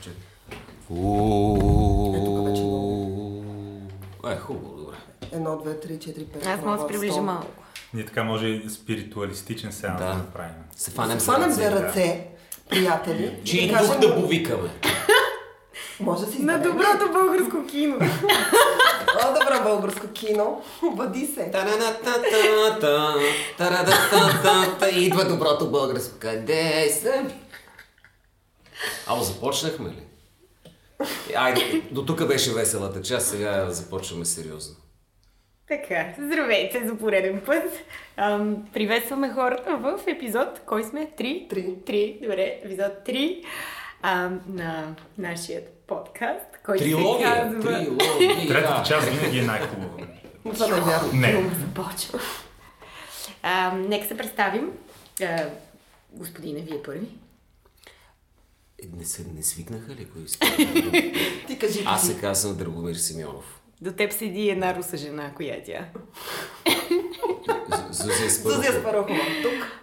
Че. Е, Е, хубаво, добре. Едно, две, три, четири, пет. Аз мога да се приближа малко. Ние така може и спиритуалистичен сеанс Да. направим. Се фанем за ръце. ръце, приятели. Чи и дух да повикаме. Може да си На доброто българско кино. О, добро българско кино. Обади се. Идва доброто българско. Къде съм? Ало, започнахме ли? Айде, до тук беше веселата част, сега започваме сериозно. Така, здравейте за пореден път. Ам, приветстваме хората в епизод, кой сме? Три? Три. Три, добре, епизод 3 ам, на нашия подкаст, който се казва... трилогия. Третата част винаги е най-хубава. Не е започва. Ам, нека се представим. А, господине, вие първи. Е, Не, се, не свикнаха ли кои сте? Ти кажи Аз се казвам Драгомир Симеонов. До теб седи една руса жена, коя е тя? Зузия Спарухова. Зузия Спарухова. Тук.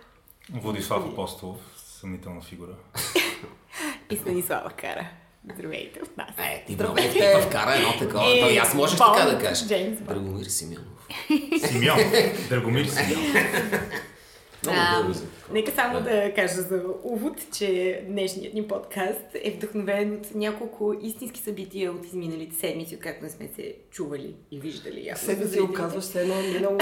Владислав Апостолов, съмнителна фигура. И Станислава Кара. Здравейте от нас. Е, ти Здравейте. много ти вкара едно такова. Е, Той аз Бонд, така да кажа. Джеймс Бонд. Драгомир Симеонов. Симеон. Драгомир Симеон. Много дълго за Нека само да кажа за увод, че днешният ни подкаст е вдъхновен от няколко истински събития от изминалите седмици, откакто не сме се чували и виждали. за си оказваш се едно минало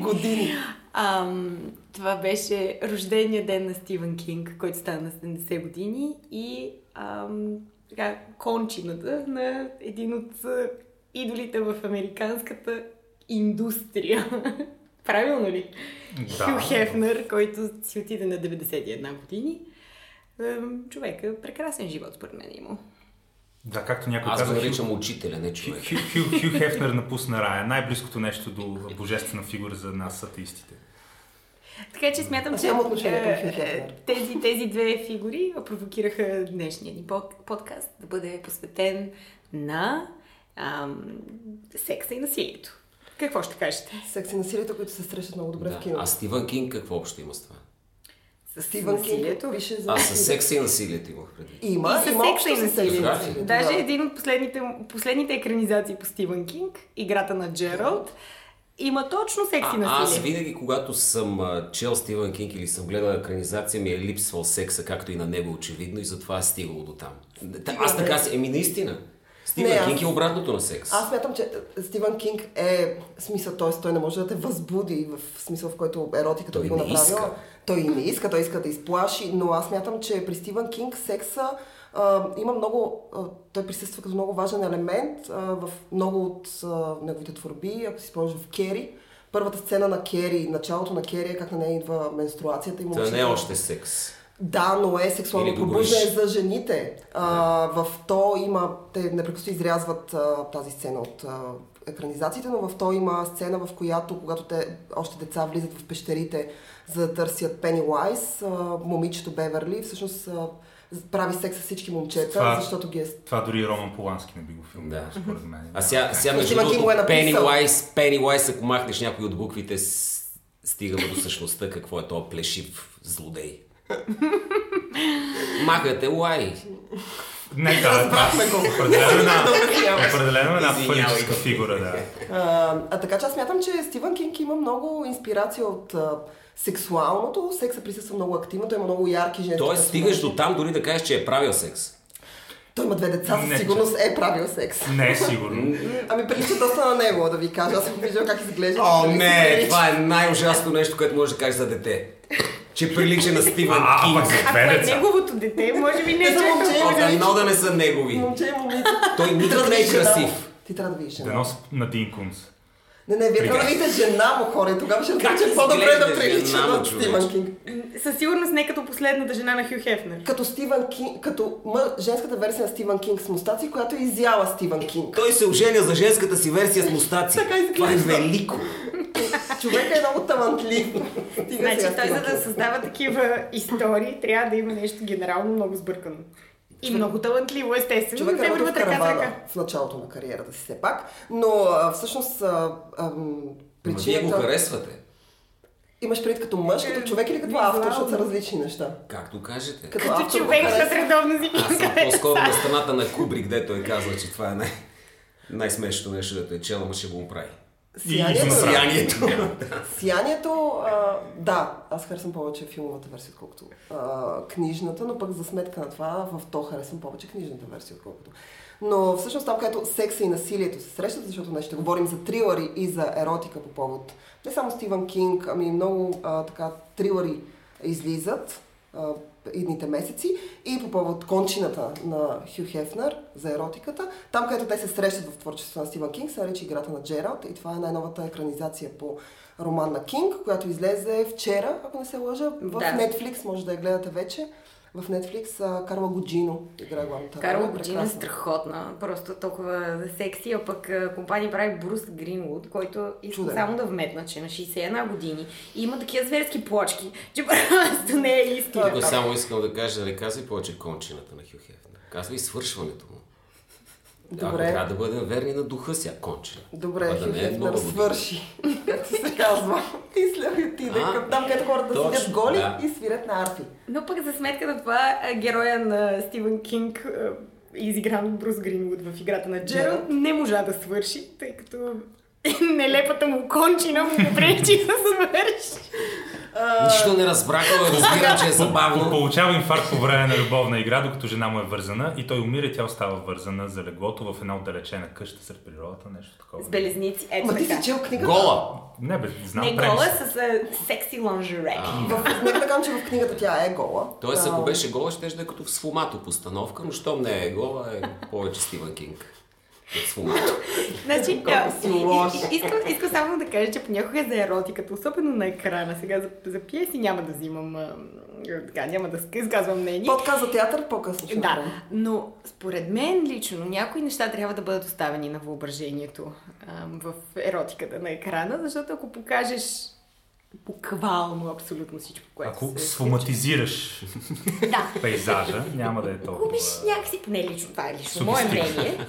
години. Ам, това беше рождения ден на Стивън Кинг, който стана на 70 години и ам, така, кончината на един от идолите в американската индустрия. Правилно ли? Да. Хю Хефнер, който си отиде на 91 години. Човека, прекрасен живот според мен е имал. Да, както някой Аз го каза, Хю, наричам учителя, не човек. Хю, Хю, Хю Хефнер напусна рая. Най-близкото нещо до божествена фигура за нас, атеистите. Така че смятам, Аз че е, Хю е, тези, тези две фигури провокираха днешния ни под- подкаст да бъде посветен на ам, секса и насилието. Какво ще кажете? Секс и насилието, които се срещат много добре в Да. кино. А Стивън Кинг какво общо има с това? С Стивън Кинг пише за... А с секса и насилието имах преди. Има, И с има общо и насилието. Даже Да. един от последните, последните екранизации по Стивън Кинг, играта на Джералд, има точно секс и А, аз винаги, когато съм а, чел Стивън Кинг или съм гледал екранизация, ми е липсвал секса, както и на него очевидно, и затова е стигало до там. Та, Аз така си, еми наистина. Стивън Не, аз- Кинг е обратното на секс. Аз смятам, че Стивън Кинг е смисъл, т.е. той не може да те възбуди в смисъл, в който еротиката Той би го направила. иска. Той не иска, той иска да изплаши, но аз смятам, че при Стивън Кинг секса а, има много, а, той присъства като много важен елемент а, в много от а, неговите творби, ако си спомняш в Кери. Първата сцена на Кери, началото на Кери е как на нея идва менструацията. И Това момичето- не е още секс. Да, но е сексуално пробуждане за жените. А, в то има, те непрекъснато изрязват а, тази сцена от а, екранизациите, но в то има сцена, в която, когато те още деца влизат в пещерите, за да търсят Пенилайс, момичето Беверли всъщност а, прави секс с всички момчета, Това- защото ги е... Това дори Роман Полански не би го филмирал, Да. според мен. А сега, сега между другото, го е Pennywise, ако махнеш някой от буквите, стигаме до същността, какво е то плешив злодей. Махате лай. Не, да, да. Определено е една, определено е една фалическа фигура, да. А, а така че аз смятам, че Стивън Кинг има много инспирация от а, сексуалното. Секса присъства много активно, той има много ярки женски Тоест, стигаш до там дори да кажеш, че е правил секс. Той има две деца, със сигурност е правил секс. Не е сигурно. Ами прилича доста на него, да ви кажа. Аз съм виждал как изглежда. О, не, това е най-ужасно нещо, което можеш да кажеш за дете. Че прилича на Стивън А, Кинг. за Ако е неговото дете, може би не е чак момче, толкова. О, Дано да не са негови. Момче момиче. Той да не е красив. Ти трябва да видиш жена. Дано му. с- на Дин Кунс. Не, не, вие трябва да видите жена му хора и тогава ще разберете по-добре да прилича на? Стивън Кинг. Със сигурност не като последната жена на Хю Хефнер. Като Стивън Кинг, като м- женската версия на Стивън Кинг с мустаци, която е изяла Стивън Кинг. Той се оженя за женската си версия с мустаци. Така. Това е велико. Човека е много талантлив. Значи той за да създава такива истории, трябва да има нещо генерално много сбъркано. И много талантливо, естествено. Човек Те е в каравана в началото на кариерата си все пак, но а, всъщност а, ам, Ма вие го причината... харесвате. Имаш пред като мъж, като човек или като автор, защото са различни неща. Както кажете. Като, Като автор човек, защото редовно си Аз съм по-скоро на страната на Кубрик, дето е казал, че това е най- най-смешното нещо, дето е чела, ма ще го оправи. Сиянието. Сиянието. Сиянието, а, да, аз харесвам повече филмовата версия, отколкото а, книжната, но пък за сметка на това в то харесвам повече книжната версия, отколкото. Но всъщност там, където секса и насилието се срещат, защото днес ще говорим за трилъри и за еротика по повод не само Стивън Кинг, ами много а, така трилъри излизат а, идните месеци и по повод кончината на Хю Хефнер за еротиката. Там, където те се срещат в творчеството на Стивън Кинг, се нарича Играта на Джералд и това е най-новата екранизация по роман на Кинг, която излезе вчера, ако не се лъжа, в Да. Netflix, може да я гледате вече. В Netflix а, Карла Годжино играе главната Карла роля. Годжина е страхотна, просто толкова секси, а пък компания прави Брус Гринвуд, който искам Чуден. само да вметна, че е на 61 години и има такива зверски плочки, че просто не е истина. Тук само искам да кажа, да не казвай повече кончината на Хю Хефнер. Казвай свършването му. Ако Добре. трябва да бъдем верни на духа си, а кончина. Добре, да не е много свърши, както се казва. И след отиде към там, където хората точно, седят голи да. и свирят на арфи. Но пък за сметка на това, героя на Стивен Кинг, а, изигран от Брус Гринвуд в играта на Джералд, не можа да свърши, тъй като нелепата му кончина му не пречи да свърши. Нищо не разбрах, но разбирам, че е забавно. Получава инфаркт по време на любовна игра, докато жена му е вързана и той умира и тя остава вързана за леглото в една отдалечена къща сред природата, нещо такова. С белезници, ето Ма ти си чел книгата? Гола! Не бе, знам Не гола с а, секси лонжере. Нека да кажем, че в книгата тя е гола. Тоест, ако беше гола, ще да е като в сфумато постановка, но щом не е гола, е повече Стивън Кинг. Значи, а, искам, искам само да кажа, че понякога за еротиката, особено на екрана, сега за, за пиеси няма да взимам, а, така, няма да изказвам мнение. Подкаст за театър по-късно Да, направим. но според мен лично някои неща трябва да бъдат оставени на въображението ам, в еротиката на екрана, защото ако покажеш буквално абсолютно всичко, което Ако се схематизираш Да, пейзажа, няма да е толкова... губиш някакси, не лично, това е лично мое мнение,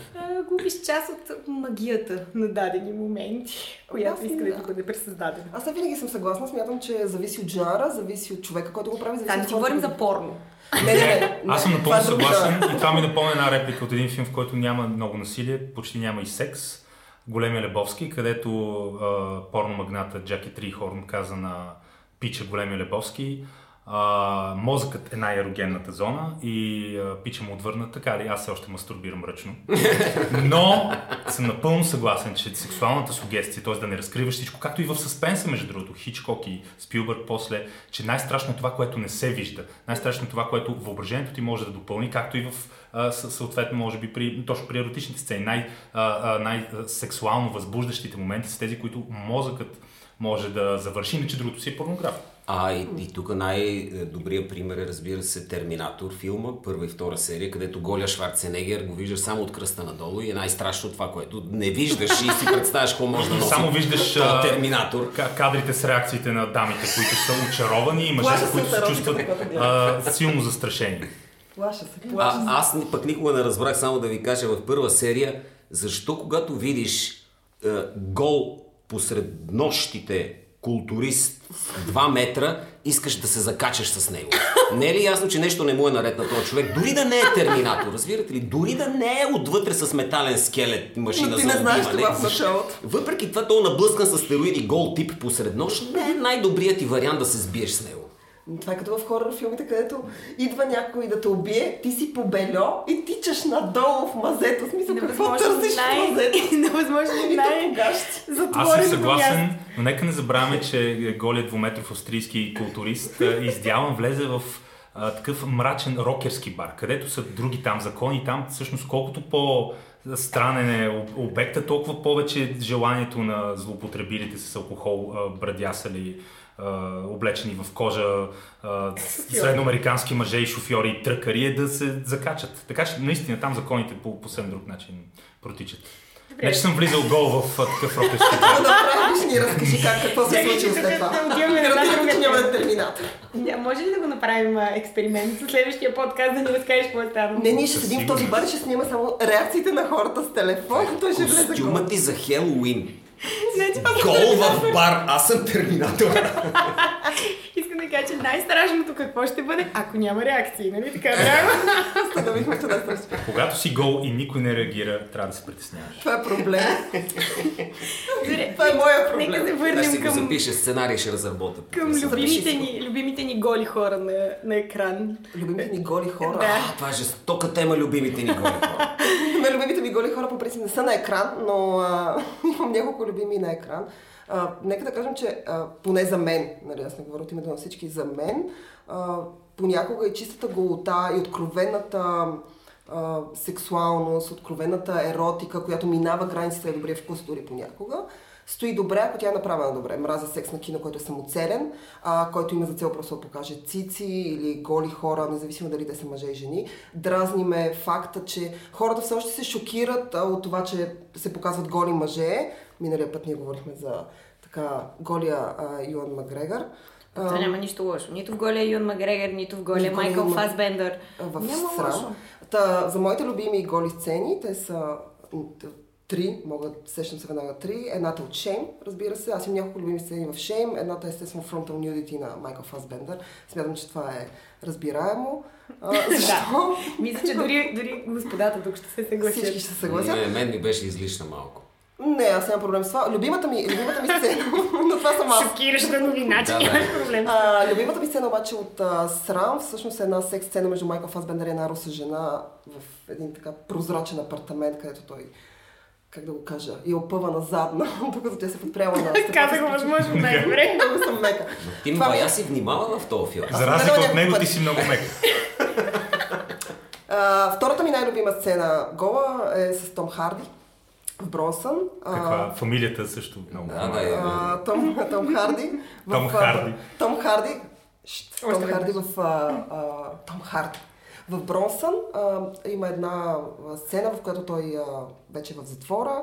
губиш част от магията на дадени моменти, която иска да да. ти бъде пресъздадена. Аз не винаги съм съгласна, смятам, че зависи от жанра, зависи от човека, който го прави, зависи Да, хората, говорим за порно. Не, не, не. Аз съм напълно е друг съгласен и това ми напомня една реплика от един филм, в който няма много насилие, почти няма и секс. Големия Лебовски, където а, порномагната Джаки Трихорн каза на пича Големия Лебовски, а, мозъкът е най-ерогенната зона и а, пича му отвърна така ли, аз все още мастурбирам ръчно. Но съм напълно съгласен, че сексуалната сугестия, т.е. да не разкриваш всичко, както и в съспенса, между другото, Хичкок и Спилбърг после, че най-страшно е това, което не се вижда. Най-страшно е това, което въображението ти може да допълни, както и в а, съответно, може би, при, точно при еротичните сцени. Най, а, най-сексуално възбуждащите моменти са тези, които мозъкът може да завърши, иначе другото си е порнография. А, и, и тук най-добрият пример е, разбира се, Терминатор филма, първа и втора серия, където голя Шварценегер го виждаш само от кръста надолу и е най-страшно това, което не виждаш и си представяш какво може да носи. Само виждаш а, Терминатор. ка- кадрите с реакциите на дамите, които са очаровани и мъжете, се които се чувстват а, силно застрашени. Плаша се, плаша се. А, аз пък никога не разбрах, само да ви кажа, в първа серия, защо когато видиш е, гол посред нощите културист 2 метра, искаш да се закачаш с него. Не е ли ясно, че нещо не му е наред на този човек? Дори да не е терминатор, разбирате ли? Дори да не е отвътре с метален скелет, машина Но ти за не знаеш това в началото. Въпреки това, то наблъскан с стероиди гол тип посред нощ, не е най-добрият ти вариант да се сбиеш с него. Това е като в хорър филмите, където идва някой да те убие, ти си побельо и тичаш надолу в мазето. В Смисъл, какво търсиш в най... мазето? Невъзможно И най... Аз съм съгласен, но нека не забравяме, че голият двуметров австрийски културист а, издяван влезе в а, такъв мрачен рокерски бар, където са други там закони. Там всъщност колкото по странен е об- обекта, толкова повече желанието на злоупотребилите с алкохол, а, брадясали, облечени в кожа, средноамерикански мъже и шофьори и тръкари е да се закачат. Така че наистина там законите по, по съвсем друг начин протичат. Не, че съм влизал гол в такъв бар. Да направиш ни разкажи как, какво се случи след това. да отиваме на. Ня, може ли да го направим експеримент в следващия подкаст да ни разкажеш какво е станало? Не, ние ще седим в този бар и ще снимаме само реакциите на хората с телефон. Той ще влезе гол. Костюмът ти за Хелоуин. Значи, Гол в бар, аз съм терминатор. да кажа, че най-страшното какво ще бъде, ако няма реакции, нали така? Трябва. Установихме, че да. Когато си гол и никой не реагира, трябва да се притесняваш. Това е проблем. Това е моя Нека проблем. се Аз върнем си го към, запиша сценарий, ще разработя. към любимите, си го. ни, любимите ни голи хора на, на екран. Любимите ни голи хора. Да. А, това е жестока тема, любимите ни голи хора. Любимите ми голи хора по принцип не са на екран, но а, имам няколко любими на екран. А, нека да кажем, че а, поне за мен, нали, аз не говоря от името на всички, за мен, а, понякога и чистата голота и откровената а, сексуалност, откровената еротика, която минава границите на добрия вкус дори понякога, стои добре, ако тя е направена добре. Мразя секс на кино, който е самоцелен, а, който има за цел просто да покаже цици или голи хора, независимо дали те са мъже и жени. Дразни ме факта, че хората все още се шокират а, от това, че се показват голи мъже. Миналия път ние говорихме за така голия а, Юан Макгрегор. А, Това няма нищо лошо. Нито в голия Юн Макгрегор, нито в голия Нито Майкъл има- Фасбендър. в Няма срам. лошо. Та, за моите любими голи сцени, те са три, мога сещам се веднага три. Едната от Shame, разбира се. Аз имам няколко любими сцени в Shame. Едната е естествено Frontal Nudity на Майкъл Фасбендър. Смятам, че това е разбираемо. А, защо? Мисля, че дори, дори господата тук ще се съгласят. Всички ще се съгласят. Не, мен ми беше излишна малко. Не, аз нямам проблем с това. Любимата ми, любимата ми сцена, но това съм аз. Шокираща новина, че Да, нямаш проблем. А, любимата ми сцена обаче от а, Срам, всъщност е една секс сцена между Майкъл Фасбендер и една руса жена в един така прозрачен апартамент, където той как да го кажа, и опъва назадна, докато тя се подпрява на Каза го възможно най-добре. Много съм мека. Но ти Това ми- бая си внимава в този филм. За разлика от него, ти си много мек. А, втората ми най-любима сцена гола е с Том Харди Бронсън. А, Каква фамилията също много. Да, да, е. а, Том, Том Харди. в, Том а, Харди. Том Харди. Шт, Том Харди в... А, а, Том Харди. В Бронсън а, има една а, сцена, в която той а, вече е в затвора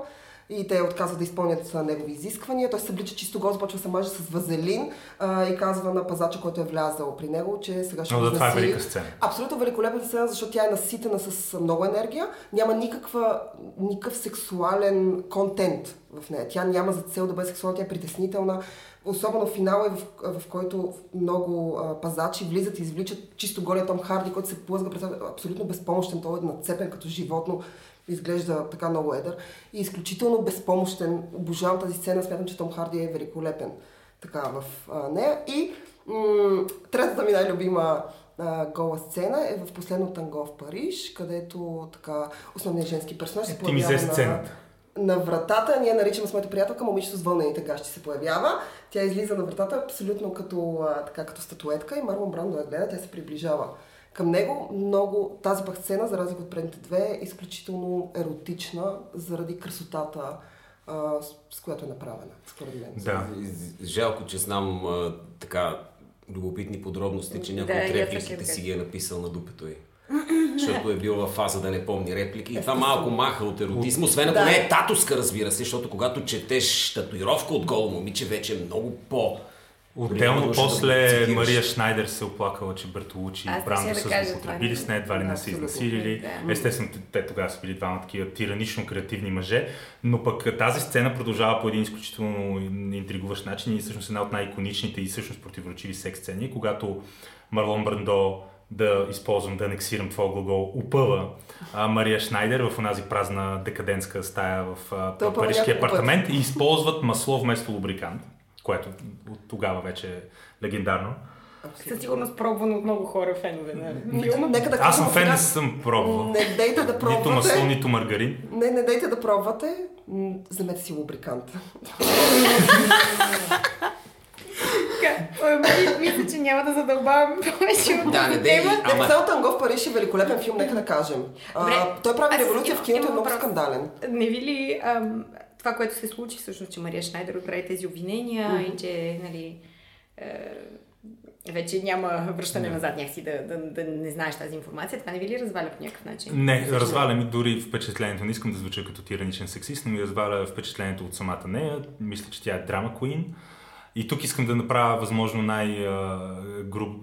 и те отказват да изпълнят негови изисквания. Той се облича чисто гол, започва се маже с вазелин а, и казва на пазача, който е влязал при него, че сега ще Но го да, това е велика сцена. Абсолютно великолепна сцена, защото тя е наситена с много енергия. Няма никаква, никакъв сексуален контент в нея. Тя няма за цел да бъде сексуална, тя е притеснителна. Особено в финала, е в, в който много а, пазачи влизат и извличат чисто голия Том Харди, който се плъзга себе, абсолютно безпомощен. Той е нацепен като животно. Изглежда така много едър. И изключително безпомощен. Обожавам тази сцена. Смятам, че Том Харди е великолепен така в а, нея. И м- третата ми най-любима а, гола сцена е в последно танго в Париж, където така основният женски персонаж се Е, появява на, сцената. на вратата. Ние наричаме с моята приятелка момичето с вълнените гащи се появява. Тя излиза на вратата абсолютно като, а, така, като статуетка и Марлон Брандо я гледа, тя се приближава към него. Много тази пък сцена, за разлика от предните две, е изключително еротична заради красотата, а, с, с която е направена, според мен. Да. Жалко, че знам а, така любопитни подробности, че някой Да, от репликите си ги е написал на дупето й. Защото е бил във фаза да не помни реплики. И това малко маха от еротизм, освен ако Да. не е татуска, разбира се, защото когато четеш татуировка от голо момиче, вече е много по... Отделно да после цитираш. Мария Шнайдер се оплакала, че Бертолучи и Брандо да са кажа злоупотребили това. с нея, едва ли не са изнасилили. Да. Естествено, те- тогава са били двама такива тиранично креативни мъже, но пък тази сцена продължава по един изключително интригуващ начин и всъщност една от най-иконичните и всъщност противоречиви секс сцени, когато Марлон Брандо да използвам, да анексирам твоя глагол, упъва а, Мария Шнайдер в онази празна декадентска стая в а, парижкия апартамент и използват масло вместо лубрикант, което от тогава вече е легендарно. Със сигурност пробвано от много хора фенове на филма. Нека да Аз съм фен, не съм пробвал. Не дейте да Нито масло, пробвате. нито маргарин. Не, не дейте да пробвате. М, Вземете си лубрикант. Мисля, че няма да задълбаваме повече от Да, не тема. ама... Ама... Танго в Париж е великолепен филм, нека да кажем. Той прави революция в киното, е много скандален. Не ви ли ам, това, което се случи всъщност, че Мария Шнайдер отправи тези обвинения и че нали, е, вече няма връщане назад някакси да, да, да не знаеш тази информация, това не ви ли разваля по някакъв начин? Не, Съжалявам. разваля ми дори впечатлението. Не искам да звуча като тираничен сексист, но ми разваля впечатлението от самата нея. Мисля, че тя е драма куин. И тук искам да направя възможно най-грубия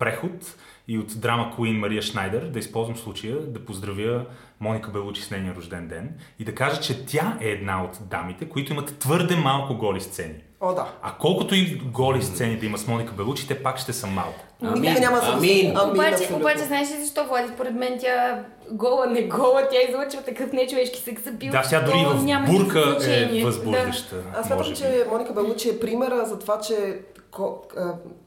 преход и от драма Queen Мария Шнайдер да използвам случая да поздравя Моника Белучи с нейния рожден ден и да кажа, че тя е една от дамите, които имат твърде малко голи сцени. О, да. А колкото и голи сцени да има с Моника Белучи, те пак ще са малко. Никога няма да амин. Амин, обаче, обаче, знаеш ли защо, Влади? Според мен тя гола, не гола, тя излъчва такъв нечовешки секс апил. Да, тя дори в няма бурка е възбуждаща. Аз може смятам, че Моника Белучи е примера за това, че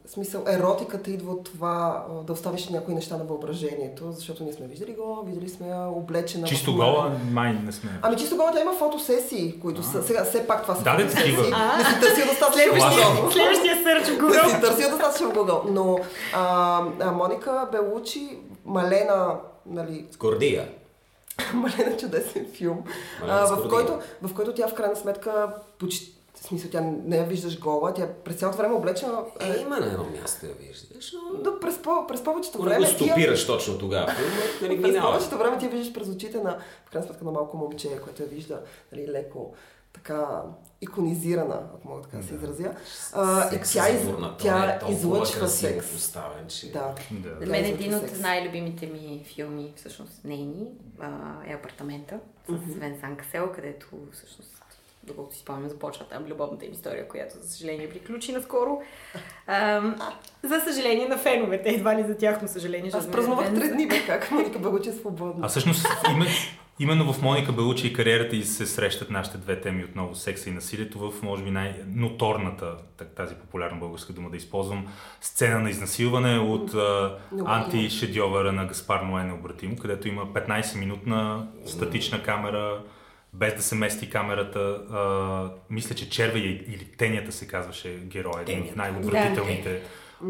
в смисъл, еротиката идва от това а, да оставиш някои неща на въображението, защото ние сме виждали го, видели сме облечена. в Чисто мъ- гола, май не сме. Ами чисто гола, тя има фотосесии, които са, сега все пак това са Да, фотосесии. такива. Не си търсил достатъчно в Google. Следващия сърч в Не Google. си търсил достатъчно в Google. Но а, а, Моника Белучи, Малена, нали, Гордия. Малена чудесен филм, Малена а, в, който, в който тя в крайна сметка почти в смисъл, тя не я виждаш гола, тя през цялото време облечена. Е, има на едно място я виждаш, но... Да, през, по, през повечето Ако не време го стопираш точно тогава, нали През повечето време ти я виждаш през очите на, в крайна сметка, на малко момче, което я вижда нали, леко така иконизирана, ако мога така да се изразя. А, Секс тя, из, тя е излъчва секс. поставен, че... Да. Да. За мен един от най-любимите ми филми, всъщност нейни, а, е Апартамента с Свен Санкасел, където всъщност доколкото си спомням, започва там любовната им история, която, за съжаление, приключи наскоро. Ам, за съжаление на феновете, едва ли за тяхно съжаление. Аз защото празнувах три дни, бе, как Моника Бългучи е свободна. А всъщност име, именно в Моника Белучи и кариерата й се срещат нашите две теми отново секса и насилието в може би най-ноторната, тази популярна българска дума да използвам, сцена на изнасилване от антишедьовъра на Гаспар Ное необратимо, където има 15-минутна статична камера, без да се мести камерата. А, мисля, че Червея или Тенята се казваше героя, един от Тенята. най-отвратителните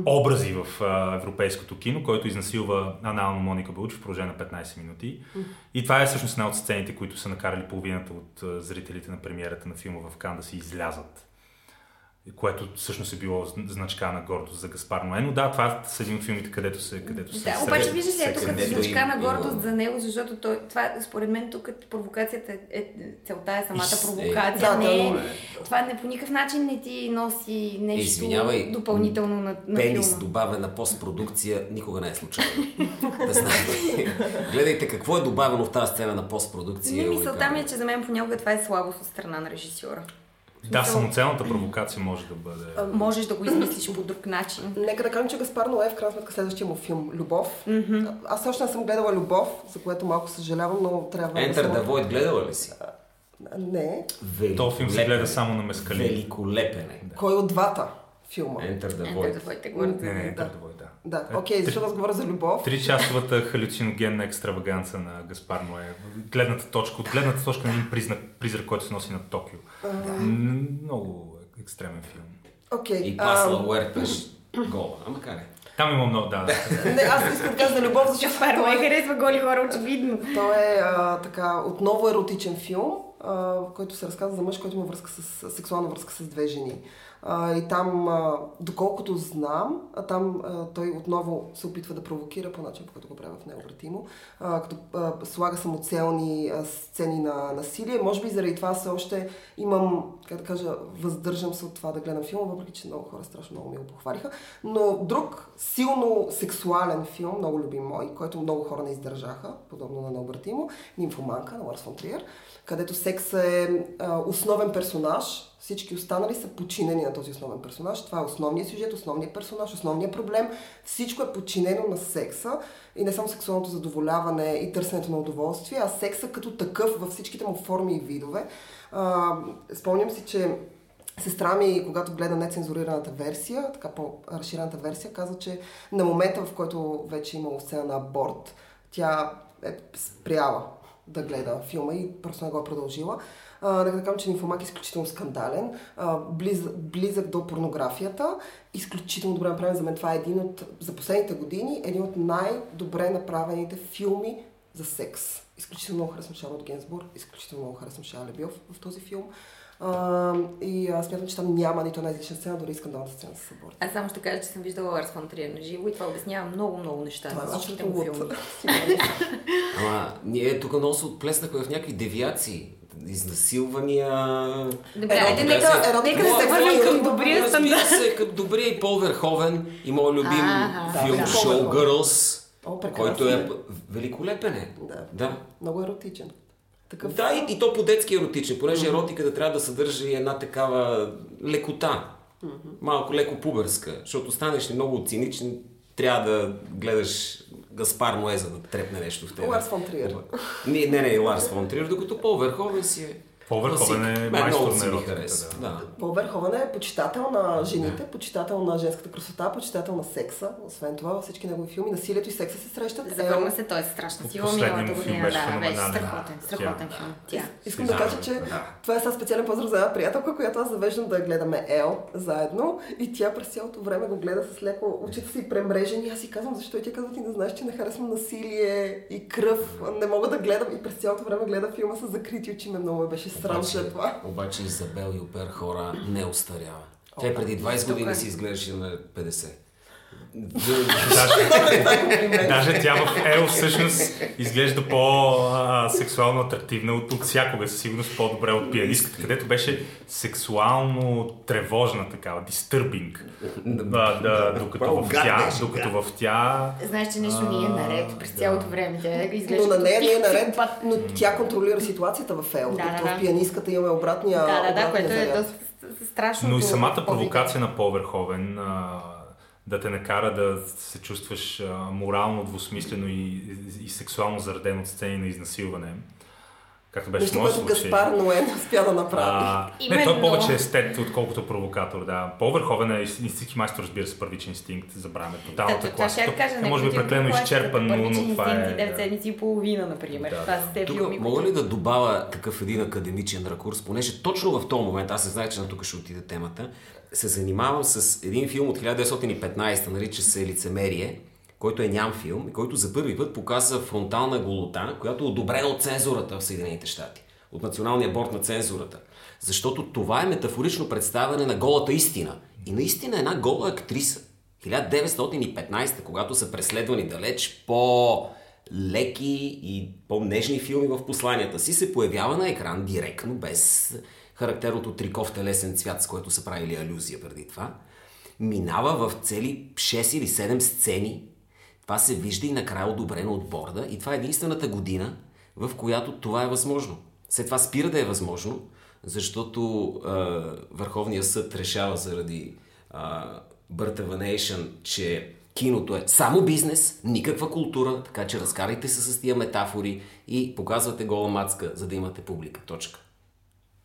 образи в а, европейското кино, който изнасилва анално Моника Бълч в продължение на 15 минути. И това е всъщност една от сцените, които са накарали половината от а, зрителите на премиерата на филма в Кан да си излязат. Което всъщност е било зн- значка на гордост за Гаспар Ное. Но да, това са един от филмите, където се, където се Да, срещат. обаче виждаш ли, като ден значка на гордост за него, защото той, това, според мен, тук провокацията е, е целта е самата Из- е, провокация. да, не, да, е- това не по никакъв начин не ти носи нещо Извинявай, допълнително на, на Пенис филма. добавена постпродукция никога не е случайно. да знаете. Гледайте какво е добавено в тази сцена на постпродукция. Не, мисълта ми е, че за мен понякога това е слабост от страна на режисьора. Да, самоцелната провокация може да бъде... Можеш да го измислиш по друг начин. Нека да кажем, че Гаспар Ное в крайна сметка следващия му филм Любов. Аз още не съм гледала Любов, за което малко съжалявам, но трябва да Enter the Void гледала ли си? Не. Този филм се гледа само на мескали. Великолепен е. Кой от двата филма? Enter the Ето, Void. твоите горе. Не, не, Да. да. да. Да, Е, окей, три- защото аз говоря за любов. Тричасовата халюциногенна екстраваганца на Гаспар Ное. Гледната точка, от гледната точка на един признак, призрак, който се носи над Токио. Много екстремен филм. Окей. И ам, Пасла Уерташ гола. Ама как е? Там има много, да. Не, аз искам да кажа за любов, защото ме е, харесва голи хора, очевидно. той е а, така, отново еротичен филм, а, в който се разказва за мъж, който има връзка с, сексуална връзка с две жени. А, и там, а, доколкото знам, а там а, той отново се опитва да провокира по начин, по който го в необратимо, а, като а, слага самоцелни а, сцени на насилие. Може би заради това все още имам, как да кажа, въздържам се от това да гледам филма, въпреки че много хора страшно много ми го похвалиха. Но друг силно сексуален филм, много любим мой, който много хора не издържаха, подобно на необратимо, Нимфоманка на Ларс Триер, където секс е а, основен персонаж, всички останали са подчинени на този основен персонаж. Това е основният сюжет, основният персонаж, основният проблем. Всичко е подчинено на секса и не само сексуалното задоволяване и търсенето на удоволствие, а секса като такъв във всичките му форми и видове. А, спомням си, че Сестра ми, когато гледа нецензурираната версия, така по-разширената версия, каза, че на момента, в който вече е имало сцена на аборт, тя е спряла да гледа филма и просто не го е продължила. Да кажем, че Нимфомак е изключително скандален, а, близ, близък до порнографията, изключително добре направен. За мен това е един от, за последните години, един от най-добре направените филми за секс. Изключително много харесвам Шарлот Генсбур, изключително много харесвам Шая Лебьов в този филм. А, и аз смятам, че там няма нито една излишна сцена, дори и скандалната сцена с аборт. Аз само ще кажа, че съм виждала Ларс фон Триер на живо и това обяснява много, много неща Това е за всичките абсолютно му филми. Ама ние тук много се отплеснахме в някакви девиации. Изнасилвания. Добре, айде, нека, се- еротика нека да се върнем към добрия Разбира стандарт. се, като добрия и Пол Верховен и моят любим Ага. филм Да, О, прекрасен който е е. великолепен е. Да. да. Много еротичен. Такъв... Да, и, и то по-детски еротичен, понеже еротиката трябва да съдържа и една такава лекота. Малко леко пубърска, защото станеш много циничен, трябва да гледаш Гаспар Ное, за да трепне нещо в теб. Ларс фон Триер. Не, не, не, Ларс фон Триер, докато Пол Верховен си е Класик. е майстор на еротиката, да. Верховен е почитател на жените, почитател на женската красота, почитател на секса. Освен това, във всички негови филми насилието и секса се срещат. Завърна се, той е страшна сила миналата година. Да, беше страхотен, страхотен филм. Тя. Искам да кажа, че това е сега специален поздрав за една приятелка, която аз завеждам да гледаме Ел заедно и тя през цялото време го гледа с леко очите си премрежени. Аз си казвам, защо и тя казва, ти не знаеш, че не харесвам насилие и кръв. Не мога да гледам и през цялото време гледа филма с закрити очи. Ме много беше срам след това. обаче Изабел Юпер хора не остарява. Тя преди 20 години е. си изглеждаше на 50. Даже, даже тя в Ел всъщност изглежда по-сексуално атрактивна от, от всякога, със сигурност по-добре от пианистката, където беше сексуално тревожна такава, disturbing. Да, да, докато в тя, докато в тя Знаеш, че нещо ни е наред през цялото време. Тя изглежда Но на нея не е наред, но тя контролира ситуацията в Ел. Да, да, в пианистката имаме обратния Да, да, да, което е доста страшно. Но и самата провокация на по-върховен а, да те накара да се чувстваш а, морално двусмислено и, и сексуално зареден от сцени на изнасилване. Както беше Нещо, което. Гаспар Ное не успя да направи. А, не, той е повече естет, отколкото провокатор, да. По-върховен е истински майстор, разбира се, първичен инстинкт, забравяме. Тоталната Това класа. ще кажа, може би прекалено изчерпан, но, но това е... 9 седмици и половина, например. Да, Това да. Тук филми, мога ли да добавя такъв един академичен ракурс, понеже точно в този момент, аз не знае, че на тук ще отиде темата, се занимавам с един филм от 1915, нарича се Лицемерие, който е ням филм и който за първи път показва фронтална голота, която е одобрена от цензурата в Съединените щати, от Националния борт на цензурата. Защото това е метафорично представяне на голата истина. И наистина една гола актриса, 1915, когато са преследвани далеч по леки и по-нежни филми в посланията си, се появява на екран директно, без характерното триков телесен цвят, с който са правили алюзия преди това. Минава в цели 6 или 7 сцени. Това се вижда и накрая одобрено от борда. И това е единствената година, в която това е възможно. След това спира да е възможно, защото а, Върховният съд решава заради а, Birth of a Nation, че киното е само бизнес, никаква култура, така че разкарайте се с тия метафори и показвате гола мацка, за да имате публика. Точка.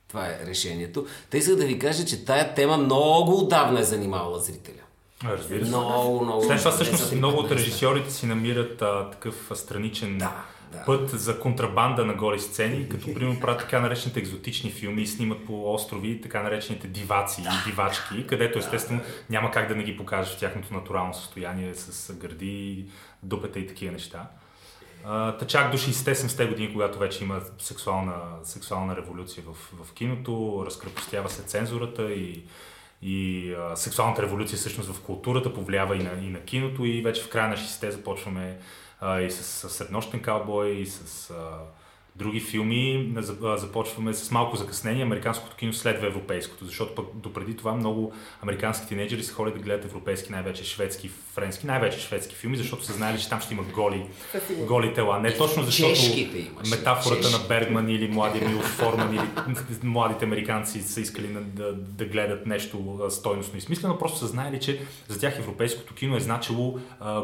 Това е решението. Тъй за да ви кажа, че тая тема много отдавна е занимавала зрителя. Разбира се. Много, много. След това всъщност много от режисьорите си намират а, такъв страничен Да, да. път за контрабанда на голи сцени, като примерно правят така наречените екзотични филми и снимат по острови така наречените диваци и дивачки, където естествено няма как да не ги покажеш в тяхното натурално състояние с гърди, дупета и такива неща. Та чак до 60-70-те години, когато вече има сексуална, сексуална революция в, в киното, разкрепостява се цензурата и, и а, сексуалната революция всъщност в културата повлиява и на, и на киното и вече в края на 60-те започваме а, и с, с Среднощен каубой, и с а, други филми. Започваме с малко закъснение. Американското кино следва европейското, защото пък допреди това много американски тинейджери са ходили да гледат европейски, най-вече шведски, френски, най-вече шведски филми, защото са знаели, че там ще има голи, голи тела. Не точно защото метафората чешки. на Бергман или младия Милош Форман или младите американци са искали да, да гледат нещо стойностно и смислено, просто са знаели, че за тях европейското кино е значило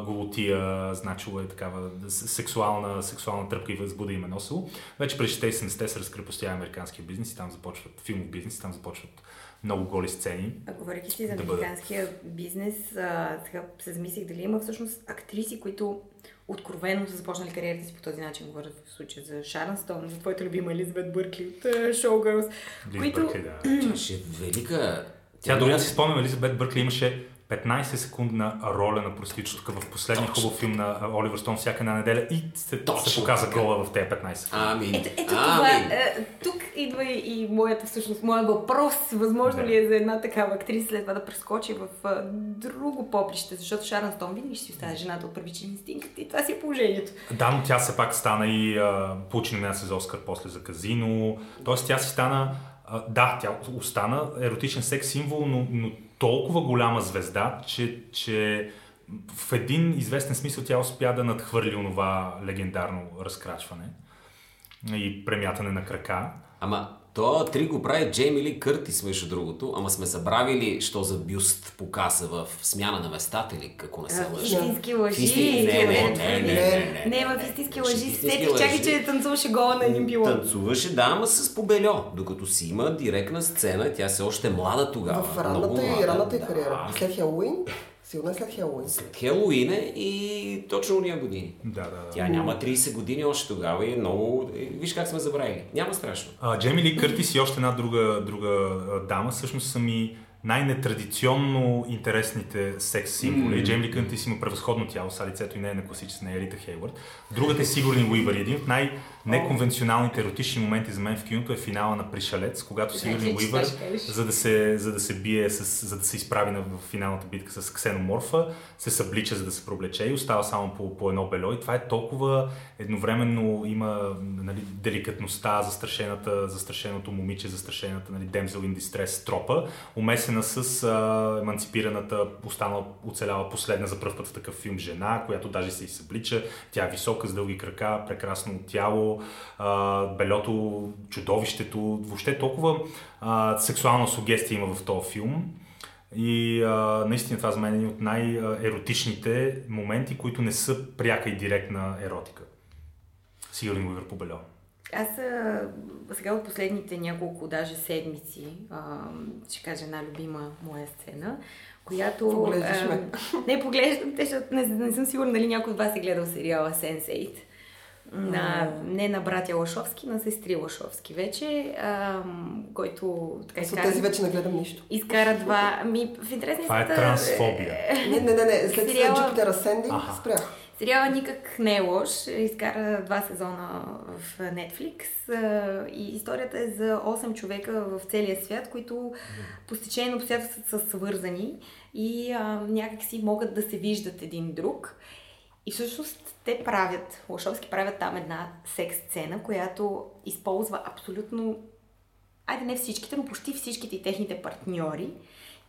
голотия, значило е такава сексуална, сексуална тръпка и възбуда им е носило. Вече през 60-70 се разкрепостява американския бизнес и там започват филмов бизнес, и там започват много голи сцени. А говорейки си за да бъдат. американския бизнес, а, сега се замислих дали има всъщност актриси, които откровено са започнали кариерата си по този начин. Говоря в случая за Шарон Стоун, за твоята любима Елизабет Бъркли от uh, Showgirls, Лиз които... Бъркли, да. Тя ще е велика. Тя дори да си спомням, Елизабет Бъркли имаше 15 секундна роля на проститутка в последния хубав филм на а, Оливър Стоун всяка една неделя и се, Точно се показа гола в тези 15 секунди. Амин. Ето, ето това, Амин. е, тук идва и и моята всъщност, моя въпрос. Възможно Да. ли е за една такава актриса след това да прескочи в а, друго поприще, защото Шаран Стоун винаги ще си остане жената от първичен инстинкт и това си е положението. Да, но тя все пак стана и а, получи номинация за Оскар после за казино. Тоест тя си стана, а, да, тя остана еротичен секс символ, но, но толкова голяма звезда, че, че в един известен смисъл тя успя да надхвърли онова легендарно разкрачване и премятане на крака. Ама, то три го прави Джейми Ли Къртис, между другото, ама сме забравили, що за бюст показа в смяна на местата или ако не се лъжа. Истински лъжи. Истински- Не, не, не, не, не, Не, в истински лъжи. Сетих, чакай, лъжи. че танцуваше гола на един пилот. Танцуваше, да, ама с побельо, докато си има директна сцена, тя се още е млада тогава. В много ранната и млада, ранната й да. кариера. След Хелоуин, сигурно е след Хелоуин. След Хелоуин е и точно уния години. Да, да, да. Тя няма 30 години още тогава и е много... е, Виж как сме забравили. Няма страшно. А, Джейми Ли Къртис и още една друга, друга дама всъщност са ми най-нетрадиционно интересните секс символи. Mm. Джейми Ли Къртис има превъзходно тяло, са лицето и не е на класическа, не е Рита Хейвард. Другата е Сигурни Уивър. Един от най-неконвенционалните еротични моменти за мен в киното е финала на Пришелец, когато Сигурни Значи, че Уивър, за да, се, за да се бие, с, за да се изправи на, в финалната битка с ксеноморфа, се съблича, за да се проблече и остава само по, по едно бело. И това е толкова едновременно има нали, деликатността, застрашената, застрашеното момиче, застрашената нали, демзел in distress тропа, умесена с а, еманципираната, останала, оцеляла последна за първ път в такъв филм жена, която даже се и съблича. Тя е висока, с дълги крака, прекрасно тяло, а, белето, чудовището, въобще толкова а, сексуална сугестия има в този филм. И а, наистина това за мен е един от най-еротичните моменти, които не са пряка и директна еротика. Сигурен Уивър по бельо. Аз а, сега от последните няколко даже седмици а, ще кажа една любима моя сцена, която... Поглеждаш а, ме. Не, поглеждам те, защото не, не съм сигурна дали някой от вас е гледал сериала Sense8. На, не на братя Лашовски, на сестри Лашовски вече, а, който така Аз от изкара, тези вече не гледам нищо. изкара два... Ми, в интерес на Това е трансфобия. Не, не, не, не. след Сериала- Jupiter Ascending спрях. Сериала никак не е лош. Изкара два сезона в Netflix и историята е за 8 човека в целия свят, които по стечение на обстоятелствата са свързани и а, някакси могат да се виждат един друг. И всъщност те правят, Лошовски правят там една секс сцена, която използва абсолютно, айде не всичките, но почти всичките и техните партньори.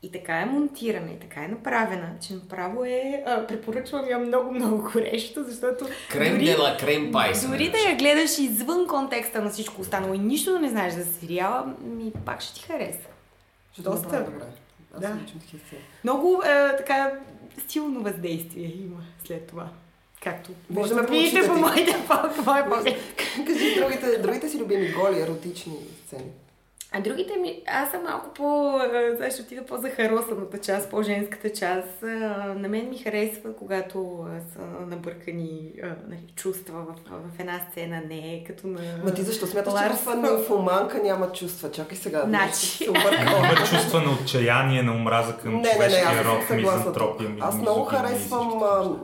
И така е монтирана, и така е направена, че направо е... А, препоръчвам я много-много горещо, защото... Крем дори- дела, крем пай. Дори да я гледаш извън контекста на всичко останало и нищо да не знаеш за сериала, ми пак ще ти хареса. Ще Доста. направя добре. Аз Да. Много е, така силно въздействие има след това. Както Виждаме може да по моите моя поглед. Кажи другите, другите си любими голи, еротични сцени. А другите ми, аз съм малко по, ще отида по-захаросаната част, по-женската част. На мен ми харесва, когато са набъркани нали, чувства в, в една сцена, не е като на... Ма ти защо смяташ, че Ларс в нимфоманка няма чувства? Чакай сега. Значи. Има чувства на отчаяние, на омраза към Не, не, не, човешкия аз съм род, мизантропия. Аз много харесвам, това.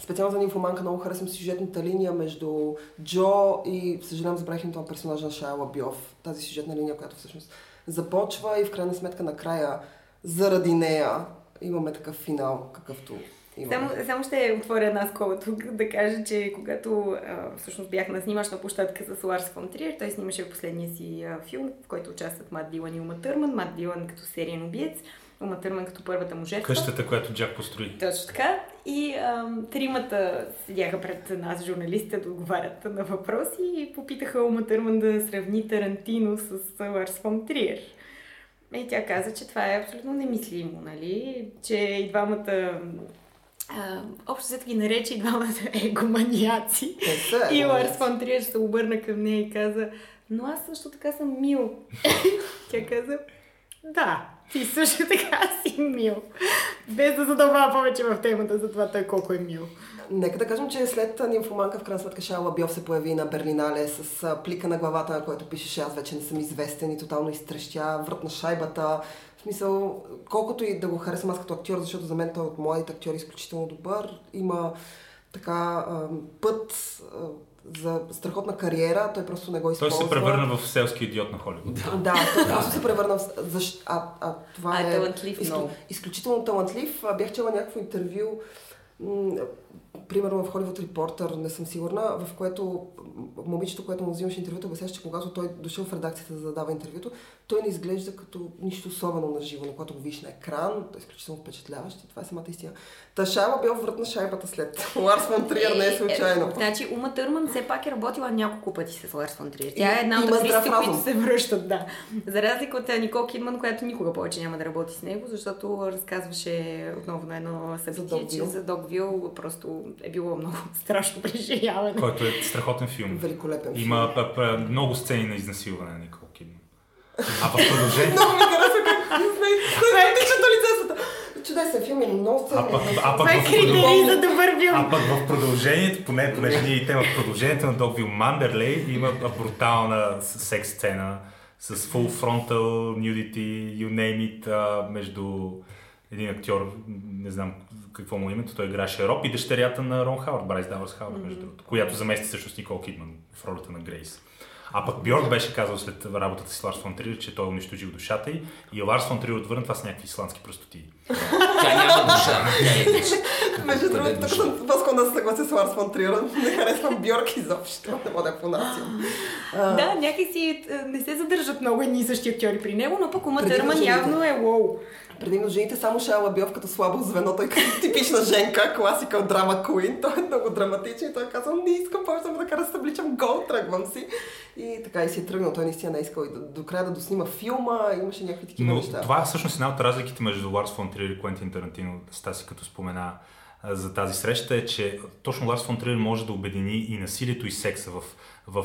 Специално за нимфоманка, много харесвам сюжетната линия между Джо и, съжалявам, забравих името на персонажа на Шая Лабьов. Тази сюжетна линия, която всъщност започва и в крайна сметка накрая заради нея имаме такъв финал, какъвто имаме. Само, само ще отворя една скоба тук да кажа, че когато а, всъщност бях на снимачна площадка с Ларс фон Триер, той снимаше последния си а, филм, в който участват Мат Дилан и Ума Търман. Мат Дилан като сериен убиец, Ума Търман като първата му жертва. Къщата, която Джак построи. Точно така. И ам, тримата седяха пред нас, журналистите, да отговарят на въпроси и попитаха Ума Търман да сравни Тарантино с Ларс фон Триер. И тя каза, че това е абсолютно немислимо, нали? Че и двамата... А, общо взето ги нарече и двамата егоманиаци. Те са, И е, Ларс фон Триер се обърна към нея и каза, но аз също така съм мил. Тя каза, Да, ти също така си мил. Без да задълбава повече в темата за това той колко е мил. Нека да кажем, че след нимфоманка в крайна сметка Шайла Бьов се появи на Берлинале с плика на главата, на който пишеше аз вече не съм известен и тотално изтрещя, врат на шайбата. В смисъл, колкото и да го харесвам аз като актьор, защото за мен той е от младите актьори изключително добър, има така път за страхотна кариера, той просто не го Той използва. се превърна в селски идиот на Холивуд. Да, той просто се превърна в... Защ... А, а това А, е... е талантлив много. Изключително талантлив. Бях чела някакво интервю, примерно в Холивуд Репортър, не съм сигурна, в което момичето, което му взимаше интервюто, обясняваше, че когато той дошъл в редакцията за да дава интервюто, той не изглежда като нищо особено на живо, но когато го видиш на екран, е изключително впечатляващ и това е самата истина. Та Шайла бил врат на шайбата след Ларс Фон Триер, не е случайно. значи Ума Търман все пак е работила няколко пъти с Ларс фон Триер. Тя е една от актрисите, които се връщат, да. За разлика от Никол Кидман, която никога повече няма да работи с него, защото разказваше отново на едно събитие, Догвил. че за Догвил просто е било много страшно преживяване. Който е страхотен филм. Великолепен филм. Има п- п- много сцени на изнасилване на Никол Кидман. А в продължение... Много ми харесва как отличното лицето. Чудесен филм, много сцени. А пък, а пък в продължение... за добър А пък в продължението, поне понеже ние и тема, в продължението на Догвил Мандерлей има брутална секс сцена с full frontal nudity, you name it, между един актьор, не знам какво му е името, той играше Роб и дъщерята на Рон Хауърд, Брайс Давърс Хауърд, между другото, която замести всъщност Никол Кидман в ролята на Грейс. А пък Бьорк беше казал след работата си с Ларс фон Триер, че той е унищожил душата й и Ларс фон Триер отвърна, това са някакви исландски простотии. Тя няма душа. Е. Между Къде другото, тук съм по-склонна да се съглася с Ларс фон Триер. Не харесвам Бьорк изобщо. Не мога да понасям. Да, някакси е, не се задържат много едни и същи актьори при него, но пък Ума Търман явно е уоу. Предимно жените само Шайла Бьов като слабо звено, той като типична женка, класика от драма Куин. Той е много драматичен и той казва, не искам повече да кара да се обличам гол, тръгвам си. И така и си е тръгнал. Той наистина не е искал и до, до края да доснима филма, имаше някакви такива Но неща. това е всъщност една от разликите между Ларс фон Триер и Квентин Тарантино, Стаси като спомена за тази среща е, че точно Ларс фон Триер може да обедини и насилието и секса в, в